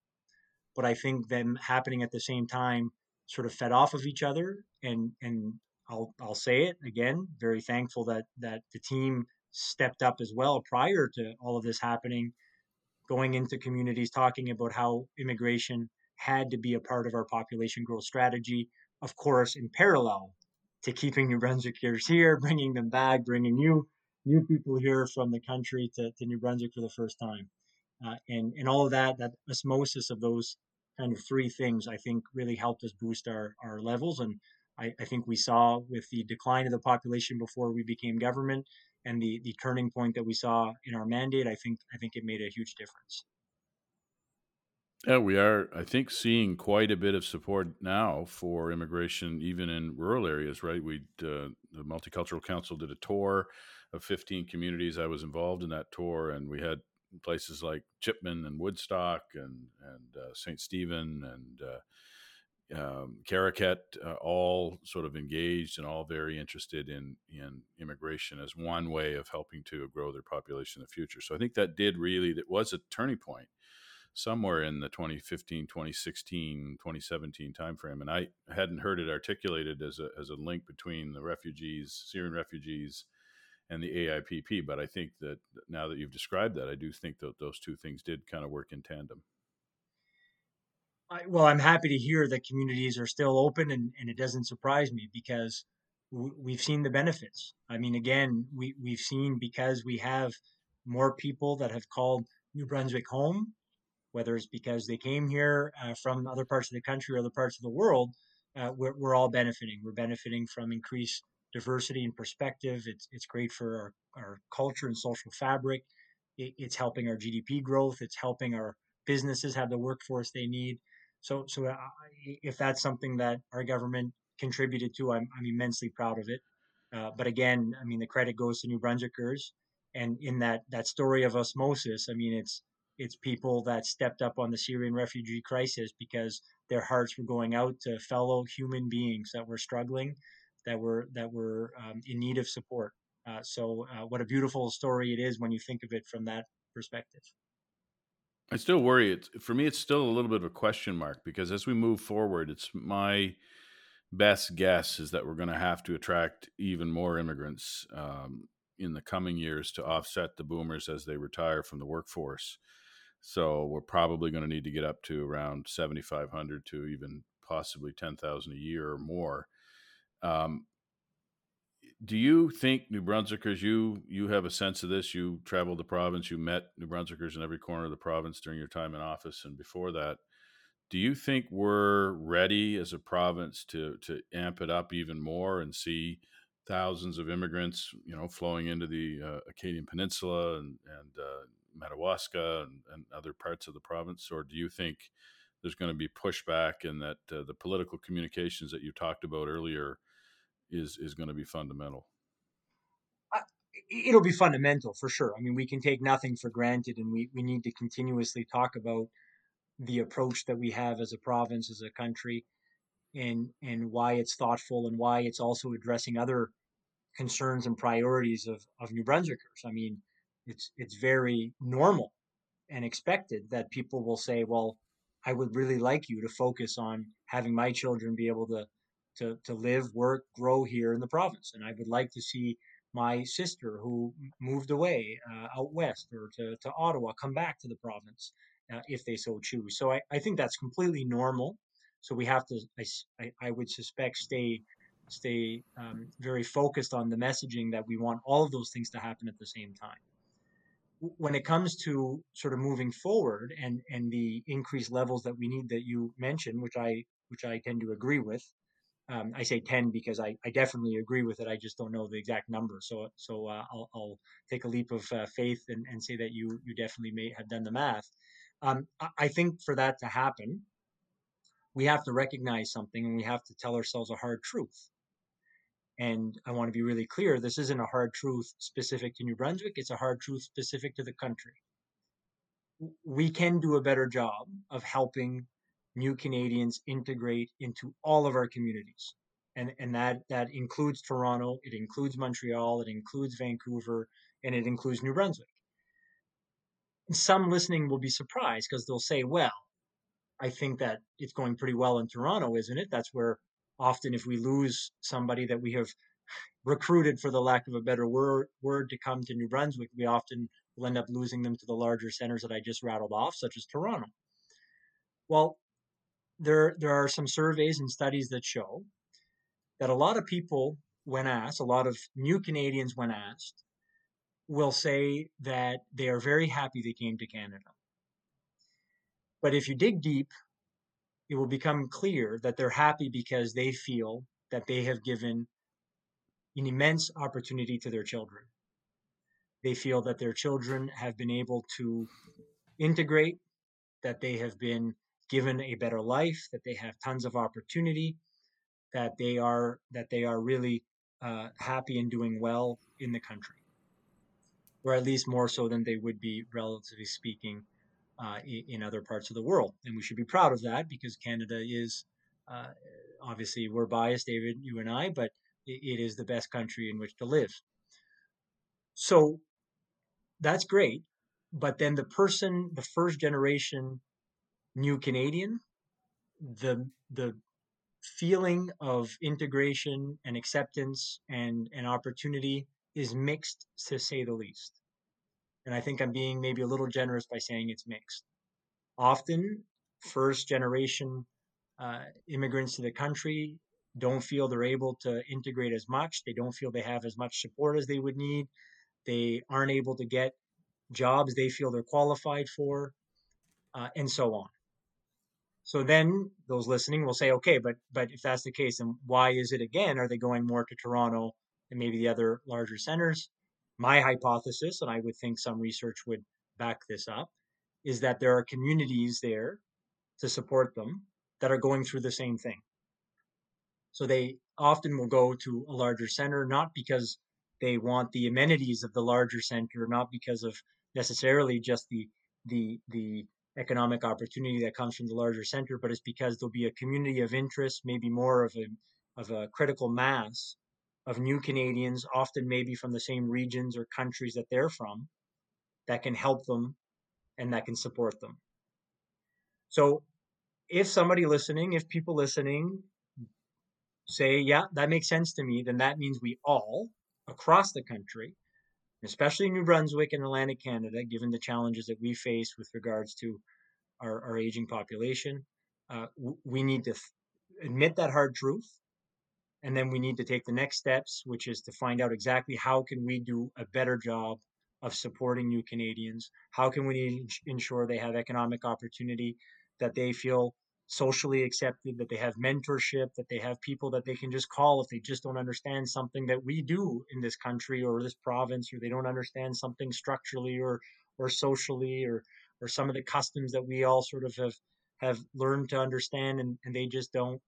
but I think them happening at the same time sort of fed off of each other. And and I'll I'll say it again, very thankful that that the team stepped up as well prior to all of this happening, going into communities talking about how immigration had to be a part of our population growth strategy, of course, in parallel to keeping New Brunswickers here, bringing them back, bringing new new people here from the country to, to New Brunswick for the first time. Uh, and, and all of that, that osmosis of those kind of three things, I think really helped us boost our, our levels. And I, I think we saw with the decline of the population before we became government and the, the turning point that we saw in our mandate, I think I think it made a huge difference. Yeah, we are, I think, seeing quite a bit of support now for immigration, even in rural areas, right? We, uh, the Multicultural Council did a tour of 15 communities. I was involved in that tour, and we had places like Chipman and Woodstock and, and uh, St. Stephen and uh, um, uh, all sort of engaged and all very interested in, in immigration as one way of helping to grow their population in the future. So I think that did really, that was a turning point somewhere in the 2015 2016 2017 timeframe and i hadn't heard it articulated as a, as a link between the refugees syrian refugees and the aipp but i think that now that you've described that i do think that those two things did kind of work in tandem I, well i'm happy to hear that communities are still open and, and it doesn't surprise me because we've seen the benefits i mean again we, we've seen because we have more people that have called new brunswick home whether it's because they came here uh, from other parts of the country or other parts of the world, uh, we're, we're all benefiting. We're benefiting from increased diversity and perspective. It's, it's great for our, our culture and social fabric. It, it's helping our GDP growth. It's helping our businesses have the workforce they need. So, so uh, if that's something that our government contributed to, I'm, I'm immensely proud of it. Uh, but again, I mean, the credit goes to New Brunswickers. And in that, that story of osmosis, I mean, it's, it's people that stepped up on the Syrian refugee crisis because their hearts were going out to fellow human beings that were struggling, that were that were um, in need of support. Uh, so, uh, what a beautiful story it is when you think of it from that perspective. I still worry. It's for me. It's still a little bit of a question mark because as we move forward, it's my best guess is that we're going to have to attract even more immigrants um, in the coming years to offset the boomers as they retire from the workforce. So we're probably going to need to get up to around 7,500 to even possibly 10,000 a year or more. Um, do you think New Brunswickers, you you have a sense of this? You traveled the province, you met New Brunswickers in every corner of the province during your time in office and before that. Do you think we're ready as a province to to amp it up even more and see thousands of immigrants, you know, flowing into the uh, Acadian Peninsula and and uh, Madawaska and, and, other parts of the province, or do you think there's going to be pushback and that uh, the political communications that you talked about earlier is is going to be fundamental? it'll be fundamental for sure. I mean, we can take nothing for granted, and we we need to continuously talk about the approach that we have as a province, as a country, and and why it's thoughtful and why it's also addressing other concerns and priorities of of New Brunswickers. I mean, it's it's very normal and expected that people will say, "Well, I would really like you to focus on having my children be able to to to live, work, grow here in the province, and I would like to see my sister who moved away uh, out west or to, to Ottawa come back to the province uh, if they so choose. So I, I think that's completely normal. So we have to, I, I would suspect, stay stay um, very focused on the messaging that we want all of those things to happen at the same time. When it comes to sort of moving forward and and the increased levels that we need that you mentioned, which I which I tend to agree with, um, I say 10 because I, I definitely agree with it. I just don't know the exact number. So so uh, I'll, I'll take a leap of uh, faith and, and say that you you definitely may have done the math. Um, I think for that to happen, we have to recognize something and we have to tell ourselves a hard truth. And I want to be really clear this isn't a hard truth specific to New Brunswick, it's a hard truth specific to the country. We can do a better job of helping new Canadians integrate into all of our communities. And, and that, that includes Toronto, it includes Montreal, it includes Vancouver, and it includes New Brunswick. some listening will be surprised because they'll say, well, I think that it's going pretty well in Toronto, isn't it? That's where often if we lose somebody that we have recruited for the lack of a better word word to come to New Brunswick, we often will end up losing them to the larger centers that I just rattled off, such as Toronto. Well, there there are some surveys and studies that show that a lot of people, when asked, a lot of new Canadians, when asked, will say that they are very happy they came to Canada. But if you dig deep, it will become clear that they're happy because they feel that they have given an immense opportunity to their children. They feel that their children have been able to integrate, that they have been given a better life, that they have tons of opportunity, that they are that they are really uh, happy and doing well in the country, or at least more so than they would be, relatively speaking, uh, in other parts of the world. And we should be proud of that because Canada is uh, obviously we're biased, David, you and I, but it is the best country in which to live. So that's great. But then the person, the first generation new Canadian, the the feeling of integration and acceptance and an opportunity is mixed to say the least. And I think I'm being maybe a little generous by saying it's mixed. Often, first generation uh, immigrants to the country don't feel they're able to integrate as much. They don't feel they have as much support as they would need. They aren't able to get jobs they feel they're qualified for, uh, and so on. So then those listening will say, okay, but but if that's the case, then why is it again? Are they going more to Toronto and maybe the other larger centers? My hypothesis, and I would think some research would back this up, is that there are communities there to support them that are going through the same thing. So they often will go to a larger center, not because they want the amenities of the larger center, not because of necessarily just the the the economic opportunity that comes from the larger center, but it's because there'll be a community of interest, maybe more of a of a critical mass of new Canadians, often maybe from the same regions or countries that they're from, that can help them and that can support them. So, if somebody listening, if people listening say, yeah, that makes sense to me, then that means we all across the country, especially New Brunswick and Atlantic Canada, given the challenges that we face with regards to our, our aging population, uh, we need to admit that hard truth and then we need to take the next steps which is to find out exactly how can we do a better job of supporting new canadians? How can we ensure they have economic opportunity that they feel socially accepted that they have mentorship that they have people that they can just call if they just don't understand something that we do in this country or this province or they don't understand something structurally or or socially or or some of the customs that we all sort of have have learned to understand and, and they just don't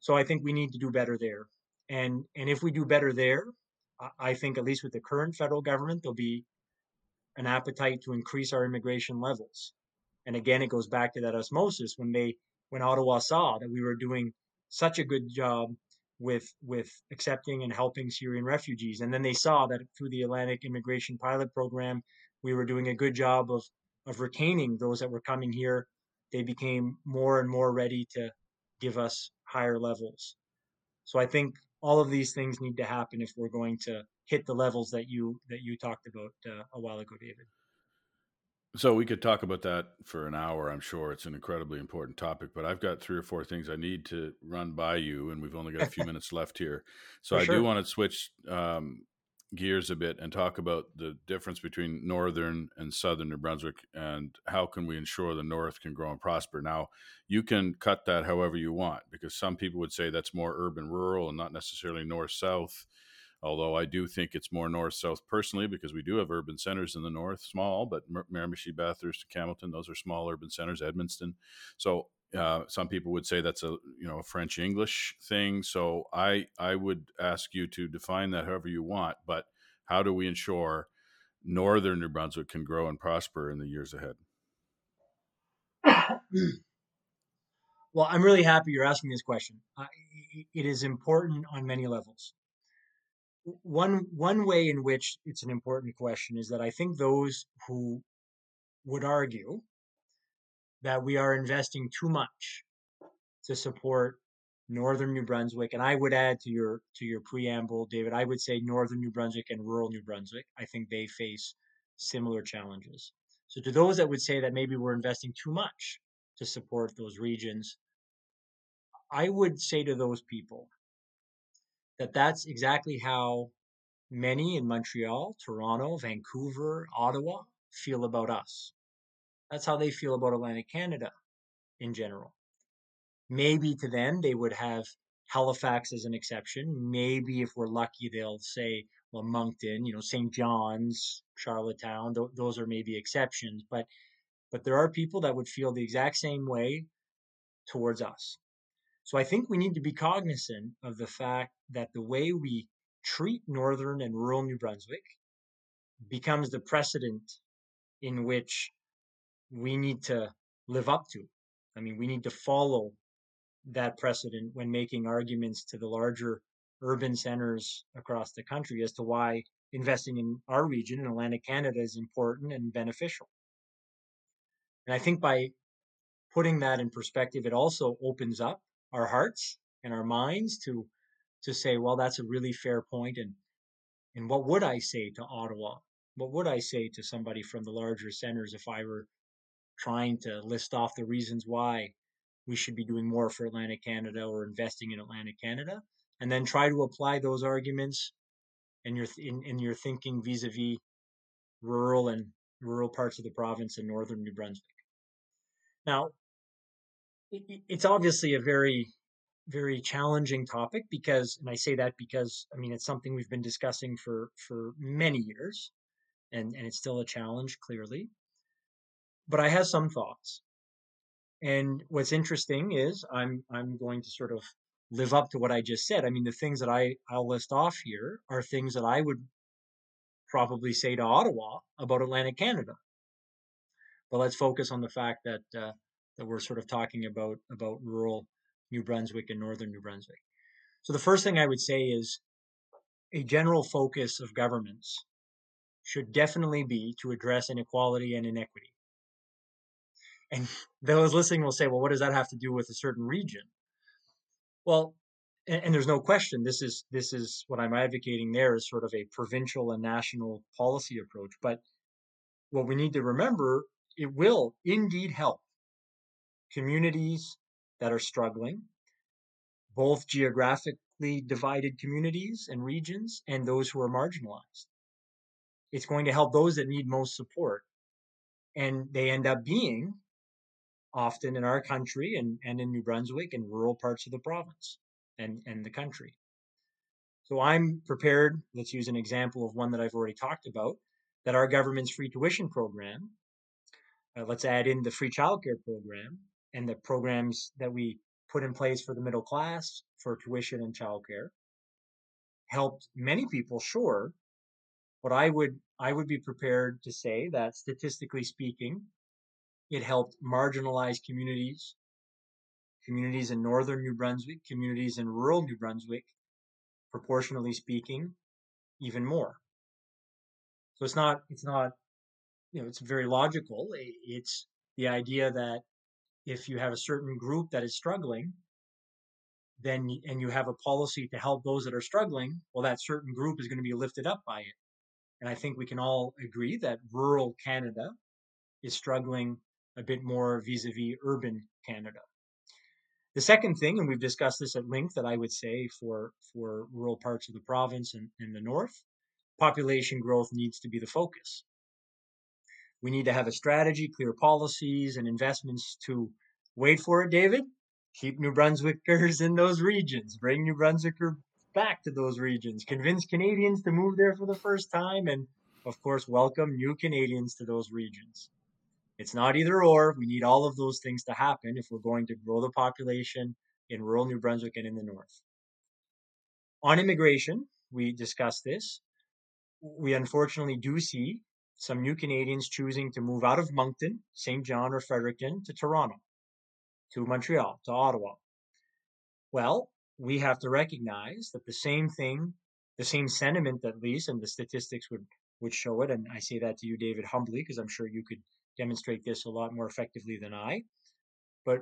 so I think we need to do better there. And and if we do better there, I think at least with the current federal government, there'll be an appetite to increase our immigration levels. And again, it goes back to that osmosis when they when Ottawa saw that we were doing such a good job with with accepting and helping Syrian refugees, and then they saw that through the Atlantic Immigration Pilot Program, we were doing a good job of of retaining those that were coming here. They became more and more ready to give us higher levels. So I think all of these things need to happen if we're going to hit the levels that you that you talked about uh, a while ago, David. So we could talk about that for an hour. I'm sure it's an incredibly important topic, but I've got three or four things I need to run by you, and we've only got a few minutes left here. So For I do want to switch um, gears a bit and talk about the difference between northern and southern New Brunswick and how can we ensure the north can grow and prosper. Now, you can cut that however you want because some people would say that's more urban rural and not necessarily north south although I do think it's more north south personally because we do have urban centers in the north, small, but Miramichi, Bathurst, Campbellton, those are small urban centers, Edmundston. So uh, some people would say that's a you know a French English thing. So I I would ask you to define that however you want, but how do we ensure northern New Brunswick can grow and prosper in the years ahead? well, I'm really happy you're asking this question. Uh, it is important on many levels one one way in which it's an important question is that I think those who would argue that we are investing too much to support northern New Brunswick, and I would add to your to your preamble, David, I would say northern New Brunswick and rural New Brunswick. I think they face similar challenges. So to those that would say that maybe we're investing too much to support those regions, I would say to those people that that's exactly how many in Montreal, Toronto, Vancouver, Ottawa feel about us. That's how they feel about Atlantic Canada in general. Maybe to them, they would have Halifax as an exception. Maybe if we're lucky, they'll say, well, Moncton, you know, St. John's, Charlottetown, th- those are maybe exceptions. But, but there are people that would feel the exact same way towards us. So I think we need to be cognizant of the fact that the way we treat northern and rural New Brunswick becomes the precedent in which we need to live up to. I mean, we need to follow that precedent when making arguments to the larger urban centers across the country as to why investing in our region in Atlantic Canada is important and beneficial. And I think by putting that in perspective, it also opens up our hearts and our minds to to say, well, that's a really fair point, and and what would I say to Ottawa? What would I say to somebody from the larger centers if I were trying to list off the reasons why we should be doing more for Atlantic Canada or investing in Atlantic Canada, and then try to apply those arguments in your in, in your thinking vis-a-vis rural and rural parts of the province in northern New Brunswick. Now, it's obviously a very very challenging topic because and I say that because I mean it's something we've been discussing for for many years and and it's still a challenge clearly. But I have some thoughts. And what's interesting is I'm I'm going to sort of live up to what I just said. I mean the things that I I'll list off here are things that I would probably say to Ottawa about Atlantic Canada. But let's focus on the fact that uh, that we're sort of talking about about rural New Brunswick and northern New Brunswick. So the first thing I would say is a general focus of governments should definitely be to address inequality and inequity. And those listening will say, well, what does that have to do with a certain region? Well, and, and, there's no question this is this is what I'm advocating there is sort of a provincial and national policy approach. But what we need to remember, it will indeed help communities that are struggling, both geographically divided communities and regions and those who are marginalized. It's going to help those that need most support. And they end up being often in our country and, and in New Brunswick and rural parts of the province and, and the country. So I'm prepared, let's use an example of one that I've already talked about, that our government's free tuition program, uh, let's add in the free childcare program, and the programs that we put in place for the middle class for tuition and childcare helped many people sure but i would i would be prepared to say that statistically speaking it helped marginalized communities communities in northern new brunswick communities in rural new brunswick proportionally speaking even more. So it's not it's not you know it's very logical. It's the idea that if you have a certain group that is struggling, then and you have a policy to help those that are struggling, well, that certain group is going to be lifted up by it. And I think we can all agree that rural Canada is struggling a bit more vis-a-vis urban Canada. The second thing, and we've discussed this at length, that I would say for for rural parts of the province and in the north, population growth needs to be the focus. We need to have a strategy, clear policies, and investments to wait for it, David. Keep New Brunswickers in those regions. Bring New Brunswicker back to those regions. Convince Canadians to move there for the first time, and of course, welcome new Canadians to those regions. It's not either or. We need all of those things to happen if we're going to grow the population in rural New Brunswick and in the north. On immigration, we discussed this. We unfortunately do see some new Canadians choosing to move out of Moncton, St. John, or Fredericton to Toronto, to Montreal, to Ottawa. Well, we have to recognize that the same thing, the same sentiment at least, and the statistics would would show it. And I say that to you, David, humbly, because I'm sure you could demonstrate this a lot more effectively than I. But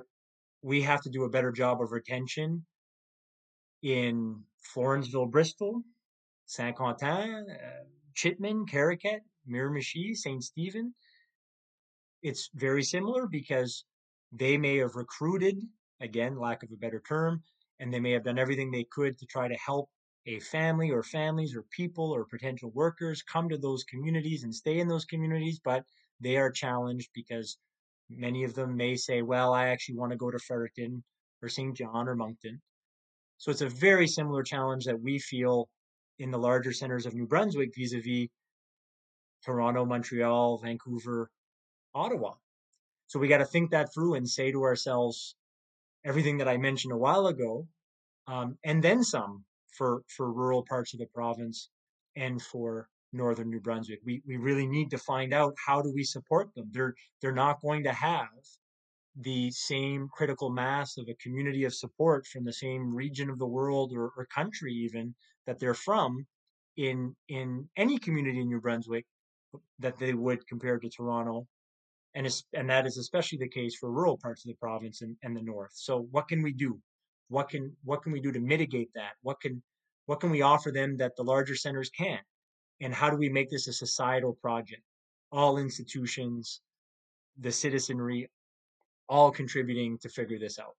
we have to do a better job of retention in Florenceville, Bristol, Saint Quentin, uh, Chipman, Caraquet, Miramichi, St. Stephen. It's very similar because they may have recruited, again, lack of a better term, and they may have done everything they could to try to help a family or families or people or potential workers come to those communities and stay in those communities, but they are challenged because many of them may say, well, I actually want to go to Fredericton or St. John or Moncton. So it's a very similar challenge that we feel in the larger centers of New Brunswick vis a vis Toronto, Montreal, Vancouver, Ottawa. So we got to think that through and say to ourselves everything that I mentioned a while ago, um, and then some for, for rural parts of the province and for northern New Brunswick. We we really need to find out how do we support them. They're they're not going to have the same critical mass of a community of support from the same region of the world or, or country even that they're from in in any community in New Brunswick that they would compared to Toronto. And, and that is especially the case for rural parts of the province and, and the north. So what can we do? What can what can we do to mitigate that? What can what can we offer them that the larger centers can't? and how do we make this a societal project? All institutions, the citizenry, all contributing to figure this out.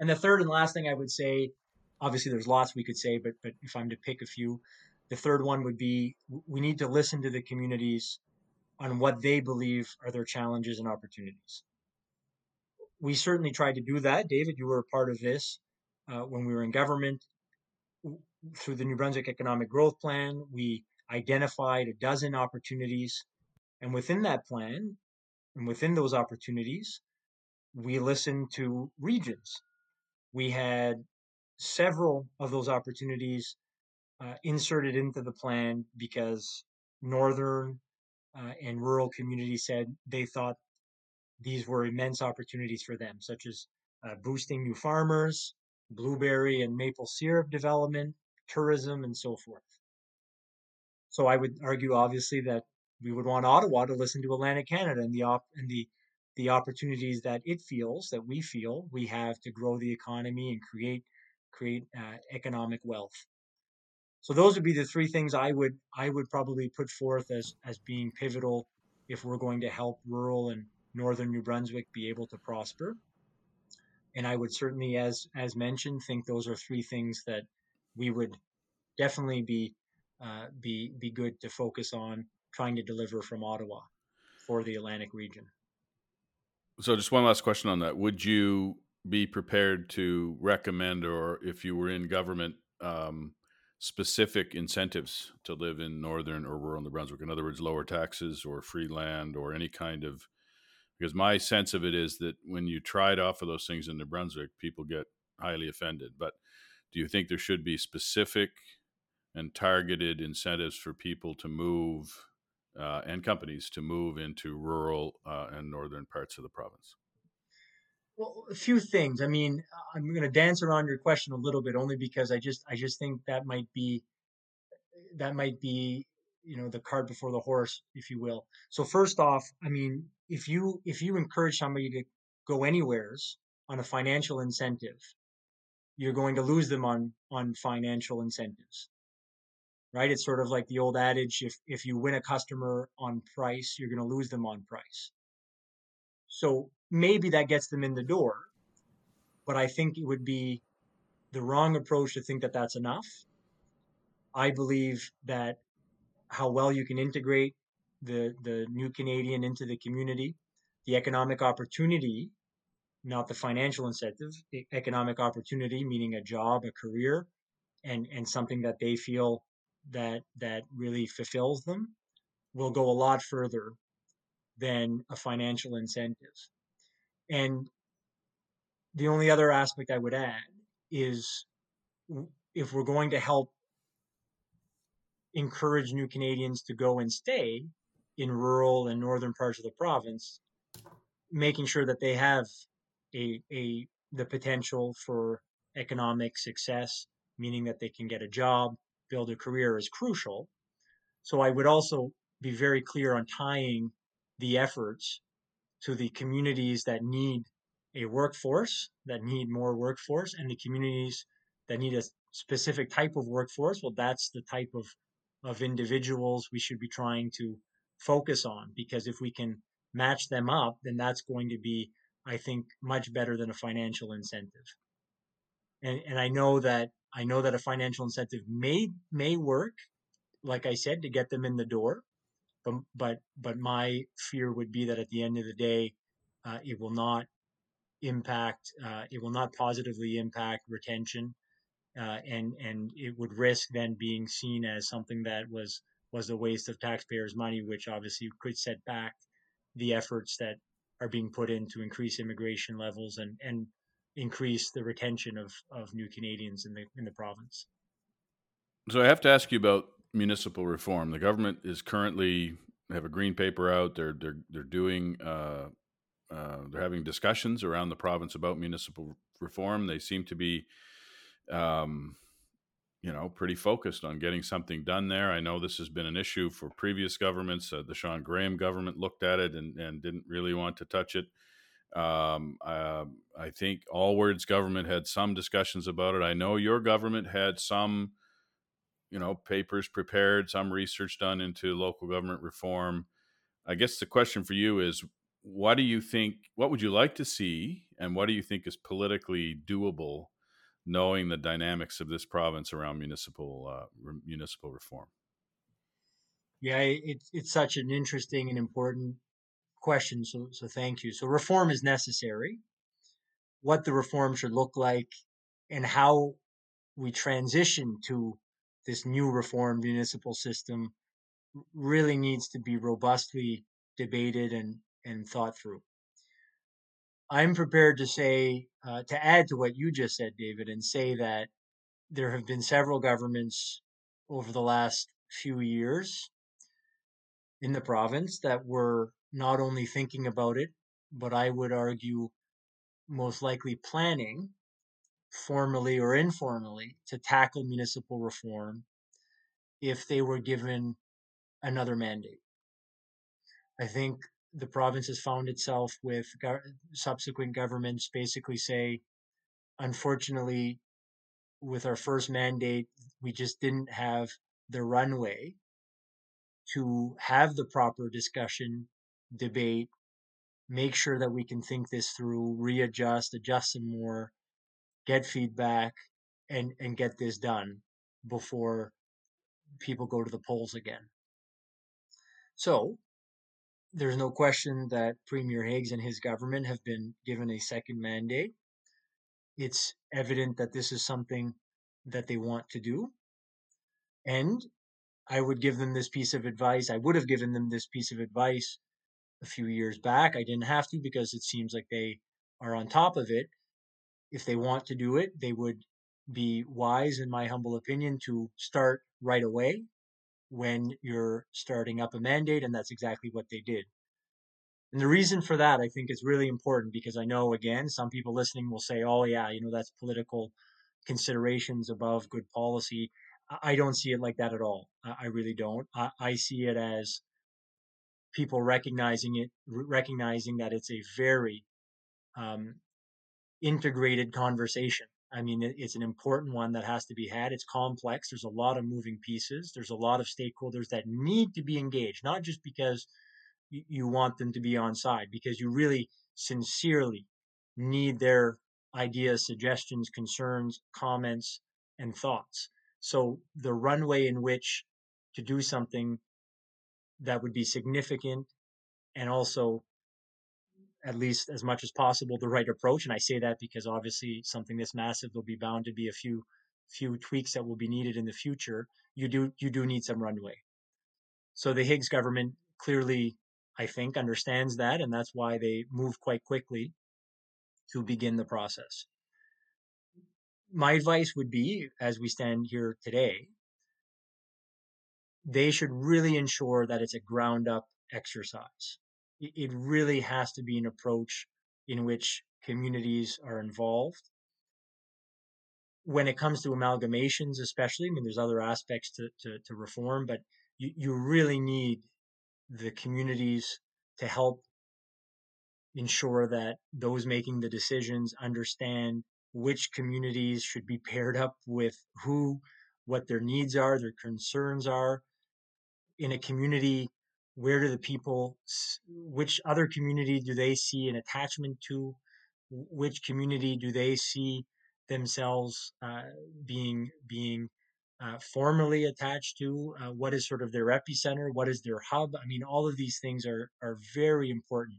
And the third and last thing I would say, obviously there's lots we could say, but but if I'm to pick a few, the third one would be we need to listen to the communities on what they believe are their challenges and opportunities. We certainly tried to do that. David, you were a part of this uh, when we were in government through the New Brunswick Economic Growth Plan, we identified a dozen opportunities. And within that plan, and within those opportunities, we listened to regions. We had several of those opportunities uh, inserted into the plan because northern uh, and rural communities said they thought these were immense opportunities for them, such as uh, boosting new farmers, blueberry and maple syrup development, tourism, and so forth. So I would argue, obviously, that we would want Ottawa to listen to Atlantic Canada and the op- and the the opportunities that it feels that we feel we have to grow the economy and create create uh, economic wealth. So those would be the three things I would I would probably put forth as as being pivotal if we're going to help rural and northern New Brunswick be able to prosper. And I would certainly, as as mentioned, think those are three things that we would definitely be uh, be be good to focus on trying to deliver from Ottawa for the Atlantic region. So, just one last question on that: Would you be prepared to recommend, or if you were in government, um, specific incentives to live in northern or rural New Brunswick? In other words, lower taxes or free land or any kind of because my sense of it is that when you try to offer those things in New Brunswick, people get highly offended. But do you think there should be specific and targeted incentives for people to move uh, and companies to move into rural uh, and northern parts of the province? Well, a few things. I mean, I'm going to dance around your question a little bit, only because I just I just think that might be that might be you know the cart before the horse, if you will. So first off, I mean, if you if you encourage somebody to go anywheres on a financial incentive, you're going to lose them on on financial incentives right? It's sort of like the old adage if, if you win a customer on price, you're going to lose them on price. So maybe that gets them in the door, but I think it would be the wrong approach to think that that's enough. I believe that how well you can integrate the the new Canadian into the community, the economic opportunity, not the financial incentive, economic opportunity meaning a job, a career, and and something that they feel that that really fulfills them will go a lot further than a financial incentive. And the only other aspect I would add is if we're going to help encourage new Canadians to go and stay in rural and northern parts of the province, making sure that they have a, a the potential for economic success, meaning that they can get a job, build a career is crucial. So I would also be very clear on tying the efforts to the communities that need a workforce, that need more workforce, and the communities that need a specific type of workforce. Well, that's the type of, of individuals we should be trying to focus on because if we can match them up, then that's going to be, I think, much better than a financial incentive. And, and I know that I know that a financial incentive may may work, like I said, to get them in the door. But but but my fear would be that at the end of the day, uh, it will not impact. Uh, it will not positively impact retention, uh, and and it would risk then being seen as something that was was a waste of taxpayers' money, which obviously could set back the efforts that are being put in to increase immigration levels and and increase the retention of of new Canadians in the in the province. So I have to ask you about municipal reform. The government is currently have a green paper out. They're they're they're doing uh, uh, they're having discussions around the province about municipal reform. They seem to be, um, you know, pretty focused on getting something done there. I know this has been an issue for previous governments. Uh, the Shawn Graham government looked at it and and didn't really want to touch it. Um, uh, I think Alward's government had some discussions about it. I know your government had some you know papers prepared some research done into local government reform. I guess the question for you is what do you think what would you like to see and what do you think is politically doable knowing the dynamics of this province around municipal uh, re- municipal reform? Yeah it's it's such an interesting and important question so so thank you. So reform is necessary. What the reform should look like and how we transition to this new reformed municipal system really needs to be robustly debated and, and thought through. I'm prepared to say, uh, to add to what you just said, David, and say that there have been several governments over the last few years in the province that were not only thinking about it, but I would argue most likely planning formally or informally to tackle municipal reform if they were given another mandate. I think the province has found itself with go- subsequent governments basically say, unfortunately, with our first mandate, we just didn't have the runway to have the proper discussion, debate, make sure that we can think this through, readjust, adjust some more, get feedback, and and get this done before people go to the polls again. So there's no question that Premier Higgs and his government have been given a second mandate. It's evident that this is something that they want to do. And I would give them this piece of advice. I would have given them this piece of advice a few years back. I didn't have to because it seems like they are on top of it if they want to do it, they would be wise, in my humble opinion, to start right away when you're starting up a mandate. And that's exactly what they did. And the reason for that, I think, is really important because I know, again, some people listening will say, oh, yeah, you know, that's political considerations above good policy. I don't see it like that at all. I really don't. I, see it as people recognizing it, recognizing that it's a very um, integrated conversation I mean, it's an important one that has to be had. It's complex. There's a lot of moving pieces. There's a lot of stakeholders that need to be engaged, not just because you want them to be on side, because you really sincerely need their ideas, suggestions, concerns, comments, and thoughts. So the runway in which to do something that would be significant and also at least as much as possible the right approach and i say that because obviously something this massive there'll be bound to be a few few tweaks that will be needed in the future. You do you do need some runway. So the higgs government clearly i think understands that and that's why they move quite quickly to begin the process. My advice would be as we stand here today they should really ensure that it's a ground up exercise it really has to be an approach in which communities are involved. When it comes to amalgamations, especially, I mean, there's other aspects to, to, to reform, but you, you really need the communities to help ensure that those making the decisions understand which communities should be paired up with who, what their needs are, their concerns are. In a community where do the people which other community do they see an attachment to? Which community do they see themselves uh, being being uh, formally attached to? Uh, what is sort of their epicenter? What is their hub? I mean all of these things are are very important.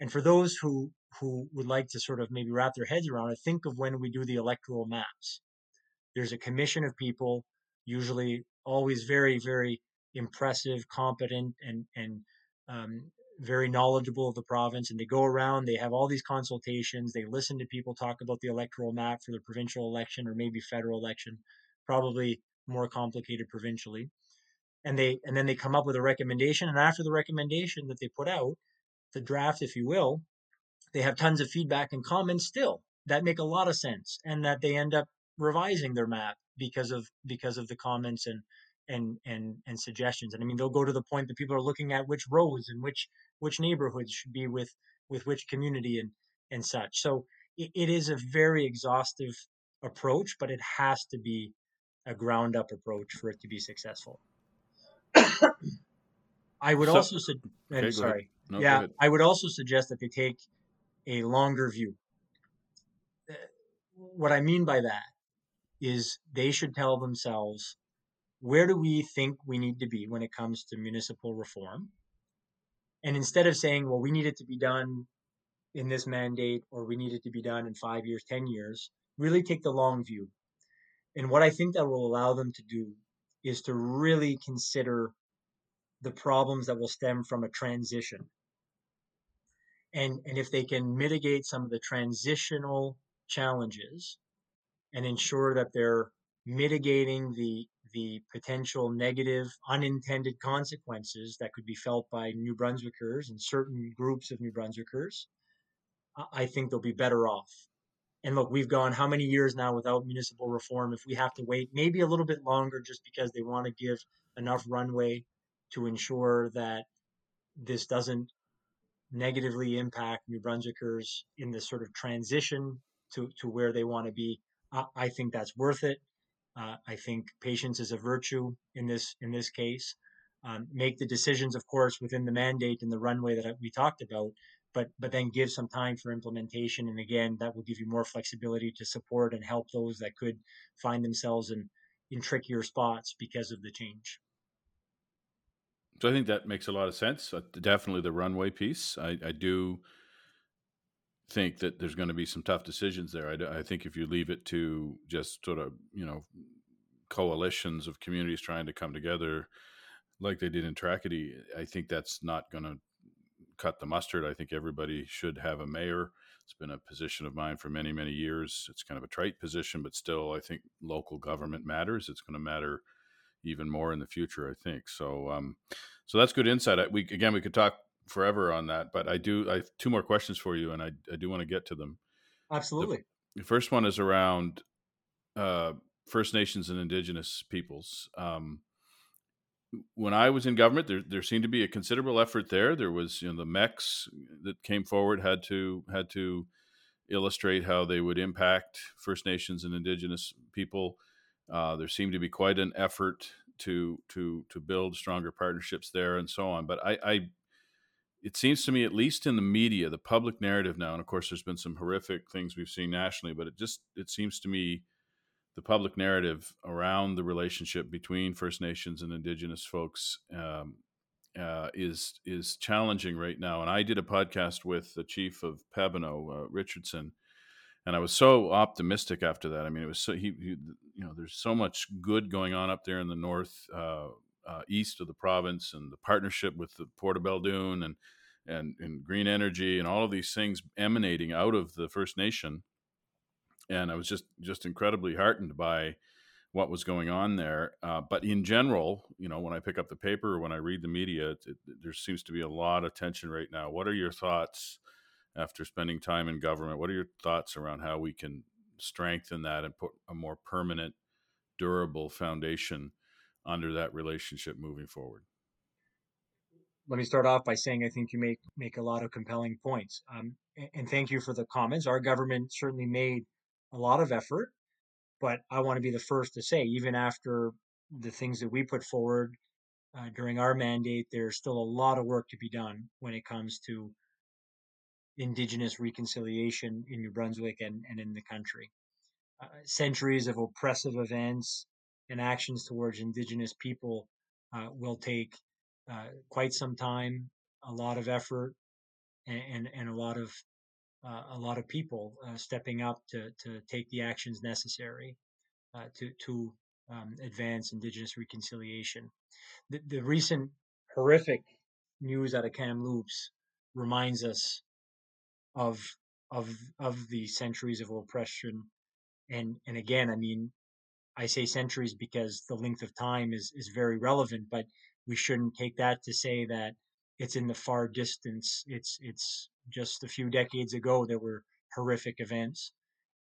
And for those who who would like to sort of maybe wrap their heads around it think of when we do the electoral maps. There's a commission of people usually always very very impressive, competent, and and um, very knowledgeable of the province. And they go around, they have all these consultations, they listen to people talk about the electoral map for the provincial election or maybe federal election, probably more complicated provincially. And they and then they come up with a recommendation. And after the recommendation that they put out, the draft, if you will, they have tons of feedback and comments still that make a lot of sense, and that they end up revising their map because of because of the comments and and and and suggestions. And I mean, they'll go to the point that people are looking at which roads and which which neighborhoods should be with with which community and and such. So it, it is a very exhaustive approach, but it has to be a ground up approach for it to be successful. I would so, also su- okay, sorry. No, yeah, I would also suggest that they take a longer view. Uh, what I mean by that is they should tell themselves where do we think we need to be when it comes to municipal reform? And instead of saying, well, we need it to be done in this mandate or we need it to be done in five years, 10 years, really take the long view. And what I think that will allow them to do is to really consider the problems that will stem from a transition. And, and if they can mitigate some of the transitional challenges and ensure that they're mitigating the the potential negative unintended consequences that could be felt by New Brunswickers and certain groups of New Brunswickers, I think they'll be better off. And look, we've gone how many years now without municipal reform? If we have to wait maybe a little bit longer just because they want to give enough runway to ensure that this doesn't negatively impact New Brunswickers in this sort of transition to, to where they want to be, I, I think that's worth it. Uh, I think patience is a virtue in this in this case. Um, make the decisions, of course, within the mandate and the runway that we talked about, but but then give some time for implementation. And again, that will give you more flexibility to support and help those that could find themselves in in trickier spots because of the change. So I think that makes a lot of sense. Uh, definitely the runway piece. I, I do think that there's going to be some tough decisions there. I, I, think if you leave it to just sort of you know coalitions of communities trying to come together, like they did in Tracadie, I think that's not going to cut the mustard. I think everybody should have a mayor. It's been a position of mine for many many years. It's kind of a trite position, but still, I think local government matters. It's going to matter even more in the future. I think so. Um, so that's good insight. We again we could talk forever on that, but I do. I have two more questions for you, and I, I do want to get to them. Absolutely. The, the first one is around uh, First Nations and Indigenous peoples. Um, when I was in government, there there seemed to be a considerable effort there. There was, you know, the MECs that came forward had to had to illustrate how they would impact First Nations and Indigenous people. Uh, there seemed to be quite an effort to to to build stronger partnerships there and so on. But I, I it seems to me, at least in the media, the public narrative now, and of course, there's been some horrific things we've seen nationally, but it just it seems to me the public narrative around the relationship between First Nations and Indigenous folks um, uh, is is challenging right now. And I did a podcast with the chief of Pabineau, uh, Richardson, and I was so optimistic after that. I mean, it was so he, he you know, there's so much good going on up there in the north uh, uh east of the province, and the partnership with the Port of Belledune and and and green energy and all of these things emanating out of the First Nation. And I was just just incredibly heartened by what was going on there. Uh, but in general, you know, when I pick up the paper or when I read the media, it, it, there seems to be a lot of tension right now. What are your thoughts after spending time in government? What are your thoughts around how we can strengthen that and put a more permanent, durable foundation under that relationship moving forward? Let me start off by saying I think you make make a lot of compelling points, um, and, thank you for the comments. Our government certainly made a lot of effort but I want to be the first to say, even after the things that we put forward uh, during our mandate, there's still a lot of work to be done when it comes to Indigenous reconciliation in New Brunswick and, and in the country. Uh, centuries of oppressive events and actions towards Indigenous people uh, will take uh, quite some time, a lot of effort, and, and, and a lot of uh, a lot of people uh, stepping up to, to take the actions necessary uh, to, to um, advance Indigenous reconciliation. The, the, recent horrific news out of Kamloops reminds us of of of the centuries of oppression, and and again, I mean, I say centuries because the length of time is is very relevant, but we shouldn't take that to say that it's in the far distance. It's it's just a few decades ago there were horrific events,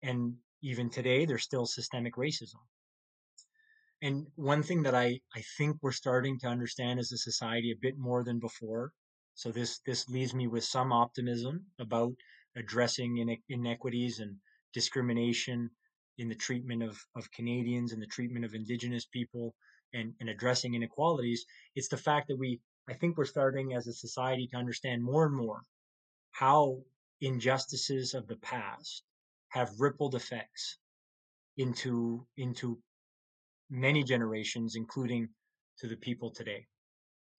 and even today there's still systemic racism. And one thing that I, I think we're starting to understand as a society a bit more than before. So this this leaves me with some optimism about addressing inequities and discrimination in the treatment of, of Canadians and the treatment of Indigenous people and, and addressing inequalities. It's the fact that we I think we're starting as a society to understand more and more how injustices of the past have rippled effects into into many generations, including to the people today.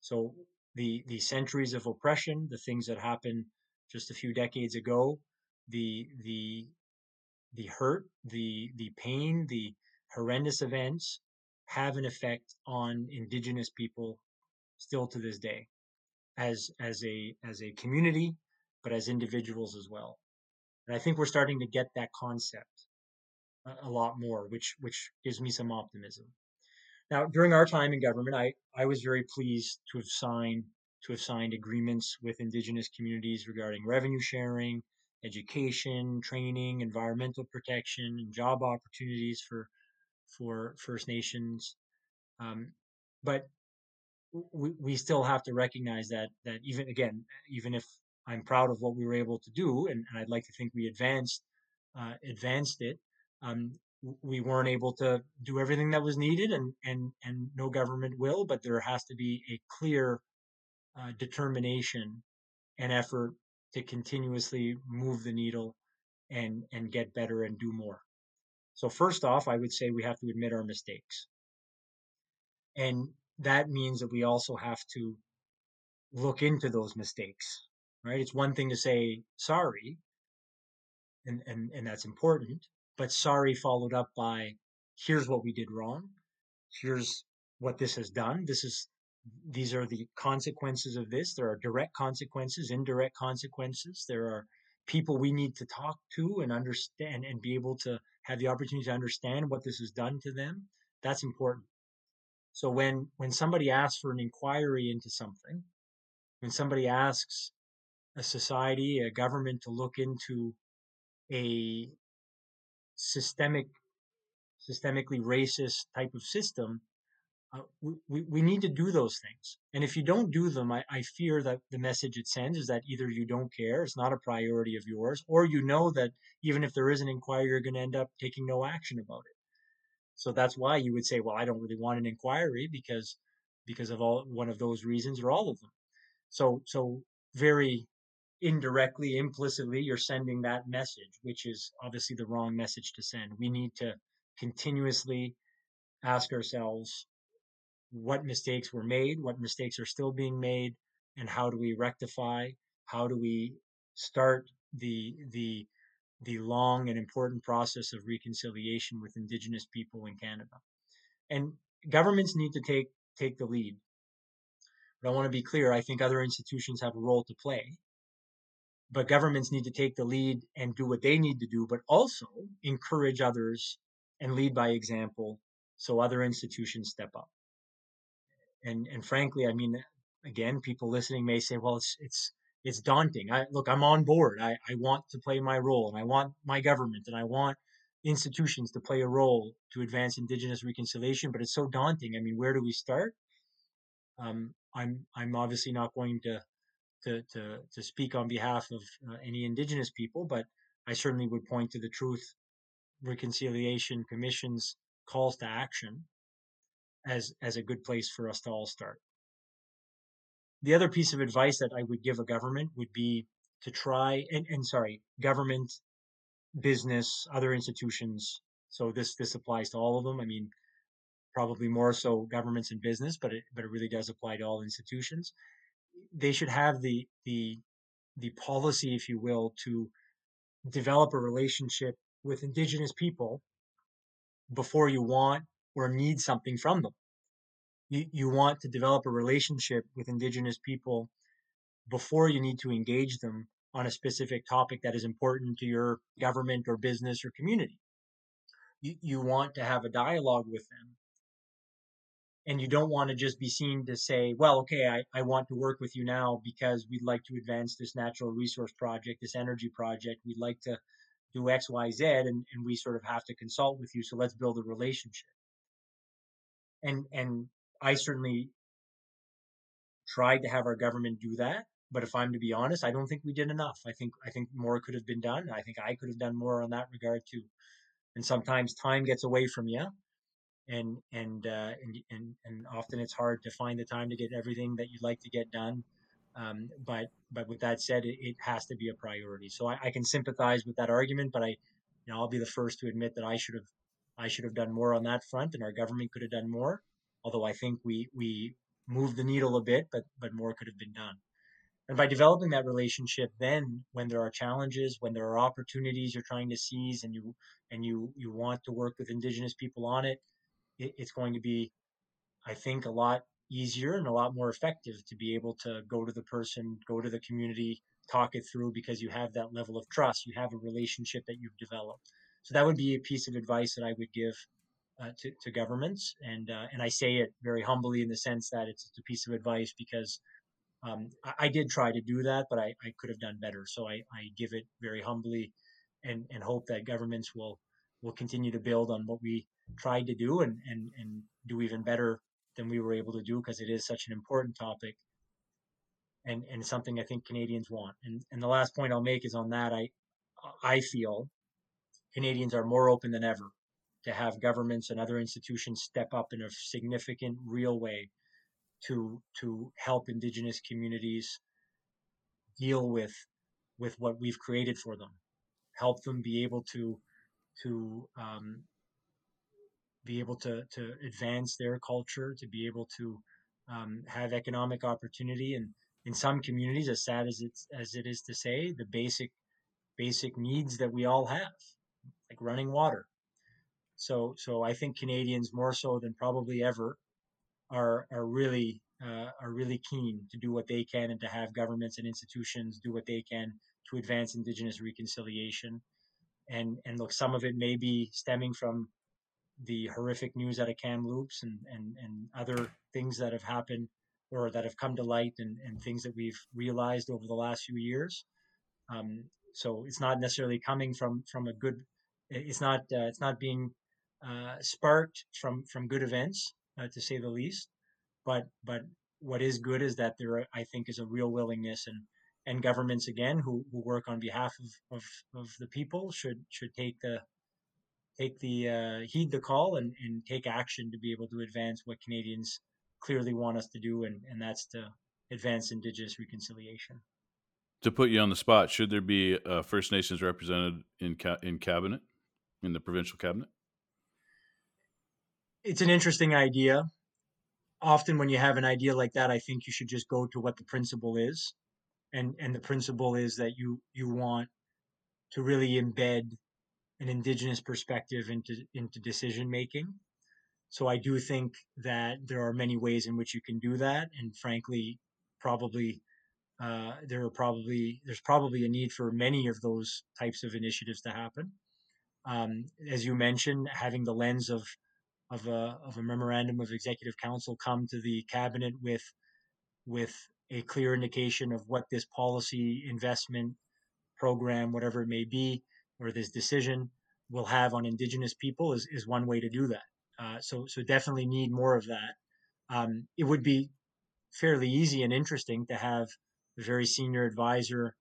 So the the centuries of oppression, the things that happened just a few decades ago, the the the hurt, the the pain, the horrendous events have an effect on indigenous people still to this day as as a as a community but as individuals as well. And I think we're starting to get that concept a, a lot more, which which gives me some optimism. Now, during our time in government, I, I was very pleased to have signed to have signed agreements with Indigenous communities regarding revenue sharing, education, training, environmental protection, and job opportunities for for First Nations. Um, but we, we still have to recognize that that even again, even if I'm proud of what we were able to do, and, and I'd like to think we advanced uh, advanced it. Um, we weren't able to do everything that was needed, and and and no government will. But there has to be a clear uh, determination and effort to continuously move the needle and and get better and do more. So first off, I would say we have to admit our mistakes, and that means that we also have to look into those mistakes right? It's one thing to say sorry, and, and, and that's important, but sorry followed up by here's what we did wrong. Here's what this has done. This is these are the consequences of this. There are direct consequences, indirect consequences. There are people we need to talk to and understand and be able to have the opportunity to understand what this has done to them. That's important. So when when somebody asks for an inquiry into something, when somebody asks a society, a government to look into a systemic, systemically racist type of system, uh, we, we need to do those things. And if you don't do them, I, I fear that the message it sends is that either you don't care, it's not a priority of yours, or you know that even if there is an inquiry, you're going to end up taking no action about it. So that's why you would say, well, I don't really want an inquiry because because of all one of those reasons or all of them. So so very indirectly, implicitly, you're sending that message, which is obviously the wrong message to send. We need to continuously ask ourselves what mistakes were made, what mistakes are still being made, and how do we rectify? How do we start the the the long and important process of reconciliation with Indigenous people in Canada? And governments need to take take the lead. But I want to be clear. I think other institutions have a role to play. But governments need to take the lead and do what they need to do, but also encourage others and lead by example so other institutions step up and and frankly, I mean, again, people listening may say, well, it's it's it's daunting. I look, I'm on board. I, I want to play my role, and I want my government, and I want institutions to play a role to advance Indigenous reconciliation. But it's so daunting. I mean, where do we start? Um, I'm I'm obviously not going to to to to speak on behalf of uh, any Indigenous people, but I certainly would point to the Truth Reconciliation Commission's calls to action as as a good place for us to all start. The other piece of advice that I would give a government would be to try and, and sorry, government, business, other institutions. So this this applies to all of them. I mean, probably more so governments and business, but it but it really does apply to all institutions. They should have the the the policy, if you will, to develop a relationship with indigenous people before you want or need something from them. You, you want to develop a relationship with Indigenous people before you need to engage them on a specific topic that is important to your government or business or community. You, you want to have a dialogue with them. And you don't want to just be seen to say, well, okay, I, I want to work with you now because we'd like to advance this natural resource project, this energy project. We'd like to do X, Y, Z, and, and we sort of have to consult with you. So let's build a relationship and and I certainly tried to have our government do that. But if I'm to be honest, I don't think we did enough. I think I think more could have been done. I think I could have done more on that regard too. And sometimes time gets away from you, and and uh, and and and often it's hard to find the time to get everything that you'd like to get done. Um, but but with that said, it, it, has to be a priority. So I, I can sympathize with that argument, but I, you know, I'll be the first to admit that I should have I should have done more on that front, and our government could have done more. Although I think we we moved the needle a bit, but but more could have been done. And by developing that relationship, then when there are challenges, when there are opportunities you're trying to seize, and you and you you want to work with Indigenous people on it, it it's going to be, I think, a lot easier and a lot more effective to be able to go to the person, go to the community, talk it through because you have that level of trust, you have a relationship that you've developed. So that would be a piece of advice that I would give uh, to, to, governments, and uh, and I say it very humbly in the sense that it's a piece of advice because um, I, I, did try to do that, but I, I could have done better. So I, I give it very humbly, and and hope that governments will will continue to build on what we tried to do and and and do even better than we were able to do because it is such an important topic and and something I think Canadians want. And and the last point I'll make is on that I I feel Canadians are more open than ever to have governments and other institutions step up in a significant, real way to to help Indigenous communities deal with with what we've created for them, help them be able to to um, be able to to advance their culture, to be able to um, have economic opportunity, and in some communities, as sad as it's as it is to say, the basic basic needs that we all have like running water. So, so I think Canadians more so than probably ever are are really uh, are really keen to do what they can and to have governments and institutions do what they can to advance Indigenous reconciliation. And and look, some of it may be stemming from the horrific news out of Kamloops and and and other things that have happened or that have come to light and, and things that we've realized over the last few years. Um, so it's not necessarily coming from from a good it's not uh, it's not being uh, sparked from from good events. uh, to say the least. But but what is good is that there, I think, is a real willingness and and governments again who, who work on behalf of, of, of the people should should take the take the uh, heed the call and, and take action to be able to advance what Canadians clearly want us to do, and, and that's to advance Indigenous reconciliation. To put you on the spot, should there be First Nations represented in ca- in cabinet, in the provincial cabinet? It's an interesting idea. Often, when you have an idea like that, I think you should just go to what the principle is, and and the principle is that you you want to really embed an indigenous perspective into into decision making. So I do think that there are many ways in which you can do that, and frankly, probably uh, there are probably there's probably a need for many of those types of initiatives to happen. Um, as you mentioned, having the lens of of a of a memorandum of executive council come to the cabinet with with a clear indication of what this policy investment program, whatever it may be, or this decision will have on Indigenous people is, is one way to do that. Uh, so, so definitely need more of that. Um, it would be fairly easy and interesting to have a very senior advisor,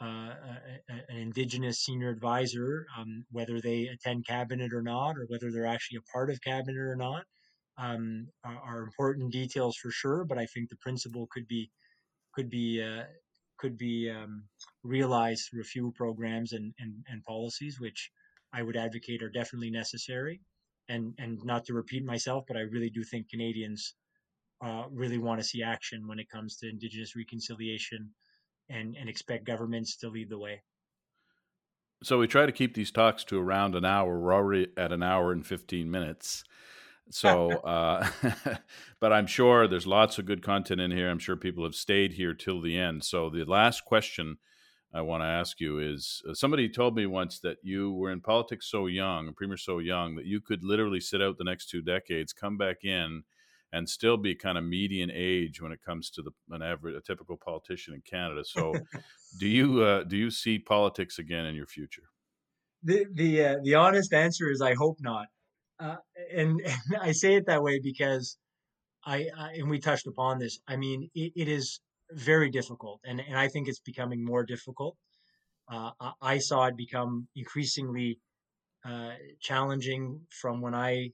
an Indigenous senior advisor, um, whether they attend cabinet or not, or whether they're actually a part of cabinet or not, um, are, are, important details for sure. But I think the principle could be could be uh, could be um, realized through a few programs and, and, and policies, which I would advocate are definitely necessary. And and not to repeat myself, but I really do think Canadians uh, really want to see action when it comes to Indigenous reconciliation, and and expect governments to lead the way. So we try to keep these talks to around an hour. We're already at an hour and fifteen minutes. So, uh, but I'm sure there's lots of good content in here. I'm sure people have stayed here till the end. So the last question I want to ask you is uh, somebody told me once that you were in politics so young, premier so young, that you could literally sit out the next two decades, come back in, and still be kind of median age when it comes to the an average a typical politician in Canada. So, do you uh, do you see politics again in your future? The the uh, the honest answer is I hope not, uh, and, and, I say it that way because I, I and we touched upon this. I mean, it, it is very difficult, and and I think it's becoming more difficult. Uh, I saw it become increasingly uh, challenging from when I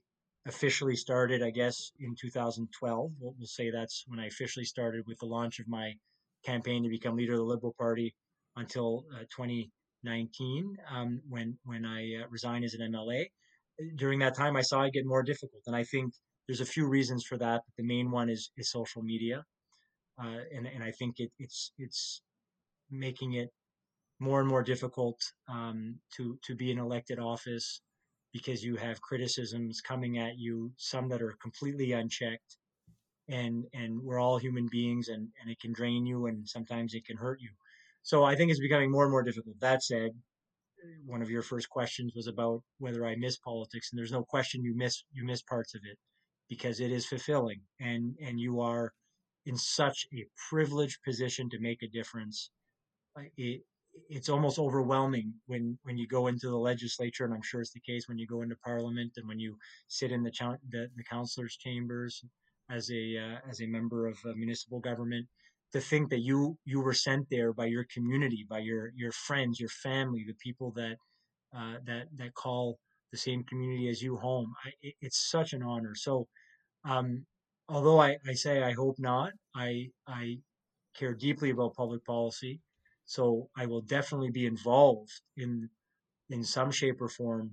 officially started, I guess, in 2012. We'll, we'll, say that's when I officially started with the launch of my campaign to become leader of the Liberal Party until uh, 2019, um, when when I uh, resigned as an MLA. During that time, I saw it get more difficult, and I think there's a few reasons for that. But the main one is is social media uh, and and I think it, it's it's making it more and more difficult um, to to be in elected office because you have criticisms coming at you, some that are completely unchecked, and and we're all human beings, and and it can drain you, and sometimes it can hurt you. So I think it's becoming more and more difficult. That said, one of your first questions was about whether I miss politics, and there's no question you miss you miss parts of it because it is fulfilling, and and you are in such a privileged position to make a difference. It, it's almost overwhelming when, when you go into the legislature, and I'm sure it's the case when you go into Parliament and when you sit in the the, the councillors' chambers as a uh, as a member of a municipal government. To think that you you were sent there by your community, by your your friends, your family, the people that uh, that that call the same community as you home. I, it, it's such an honor. So um, although I, I say I hope not, I I care deeply about public policy, so I will definitely be involved in in some shape or form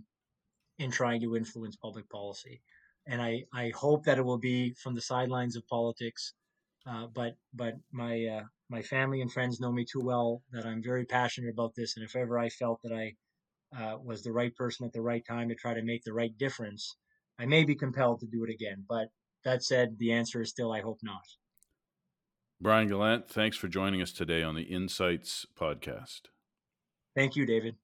in trying to influence public policy, and I I hope that it will be from the sidelines of politics, uh, but but my uh, my family and friends know me too well that I'm very passionate about this, and if ever I felt that I uh, was the right person at the right time to try to make the right difference, I may be compelled to do it again. But that said, the answer is still I hope not. Brian Gallant, thanks for joining us today on the Insights podcast. Thank you, David.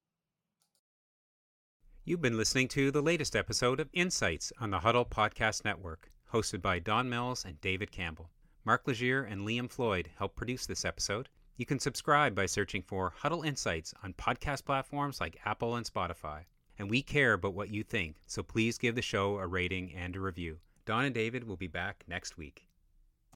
You've been listening to the latest episode of Insights on the Huddle Podcast Network, hosted by Don Mills and David Campbell. Mark Legier and Liam Floyd helped produce this episode. You can subscribe by searching for Huddle Insights on podcast platforms like Apple and Spotify. And we care about what you think, so please give the show a rating and a review. Don and David will be back next week.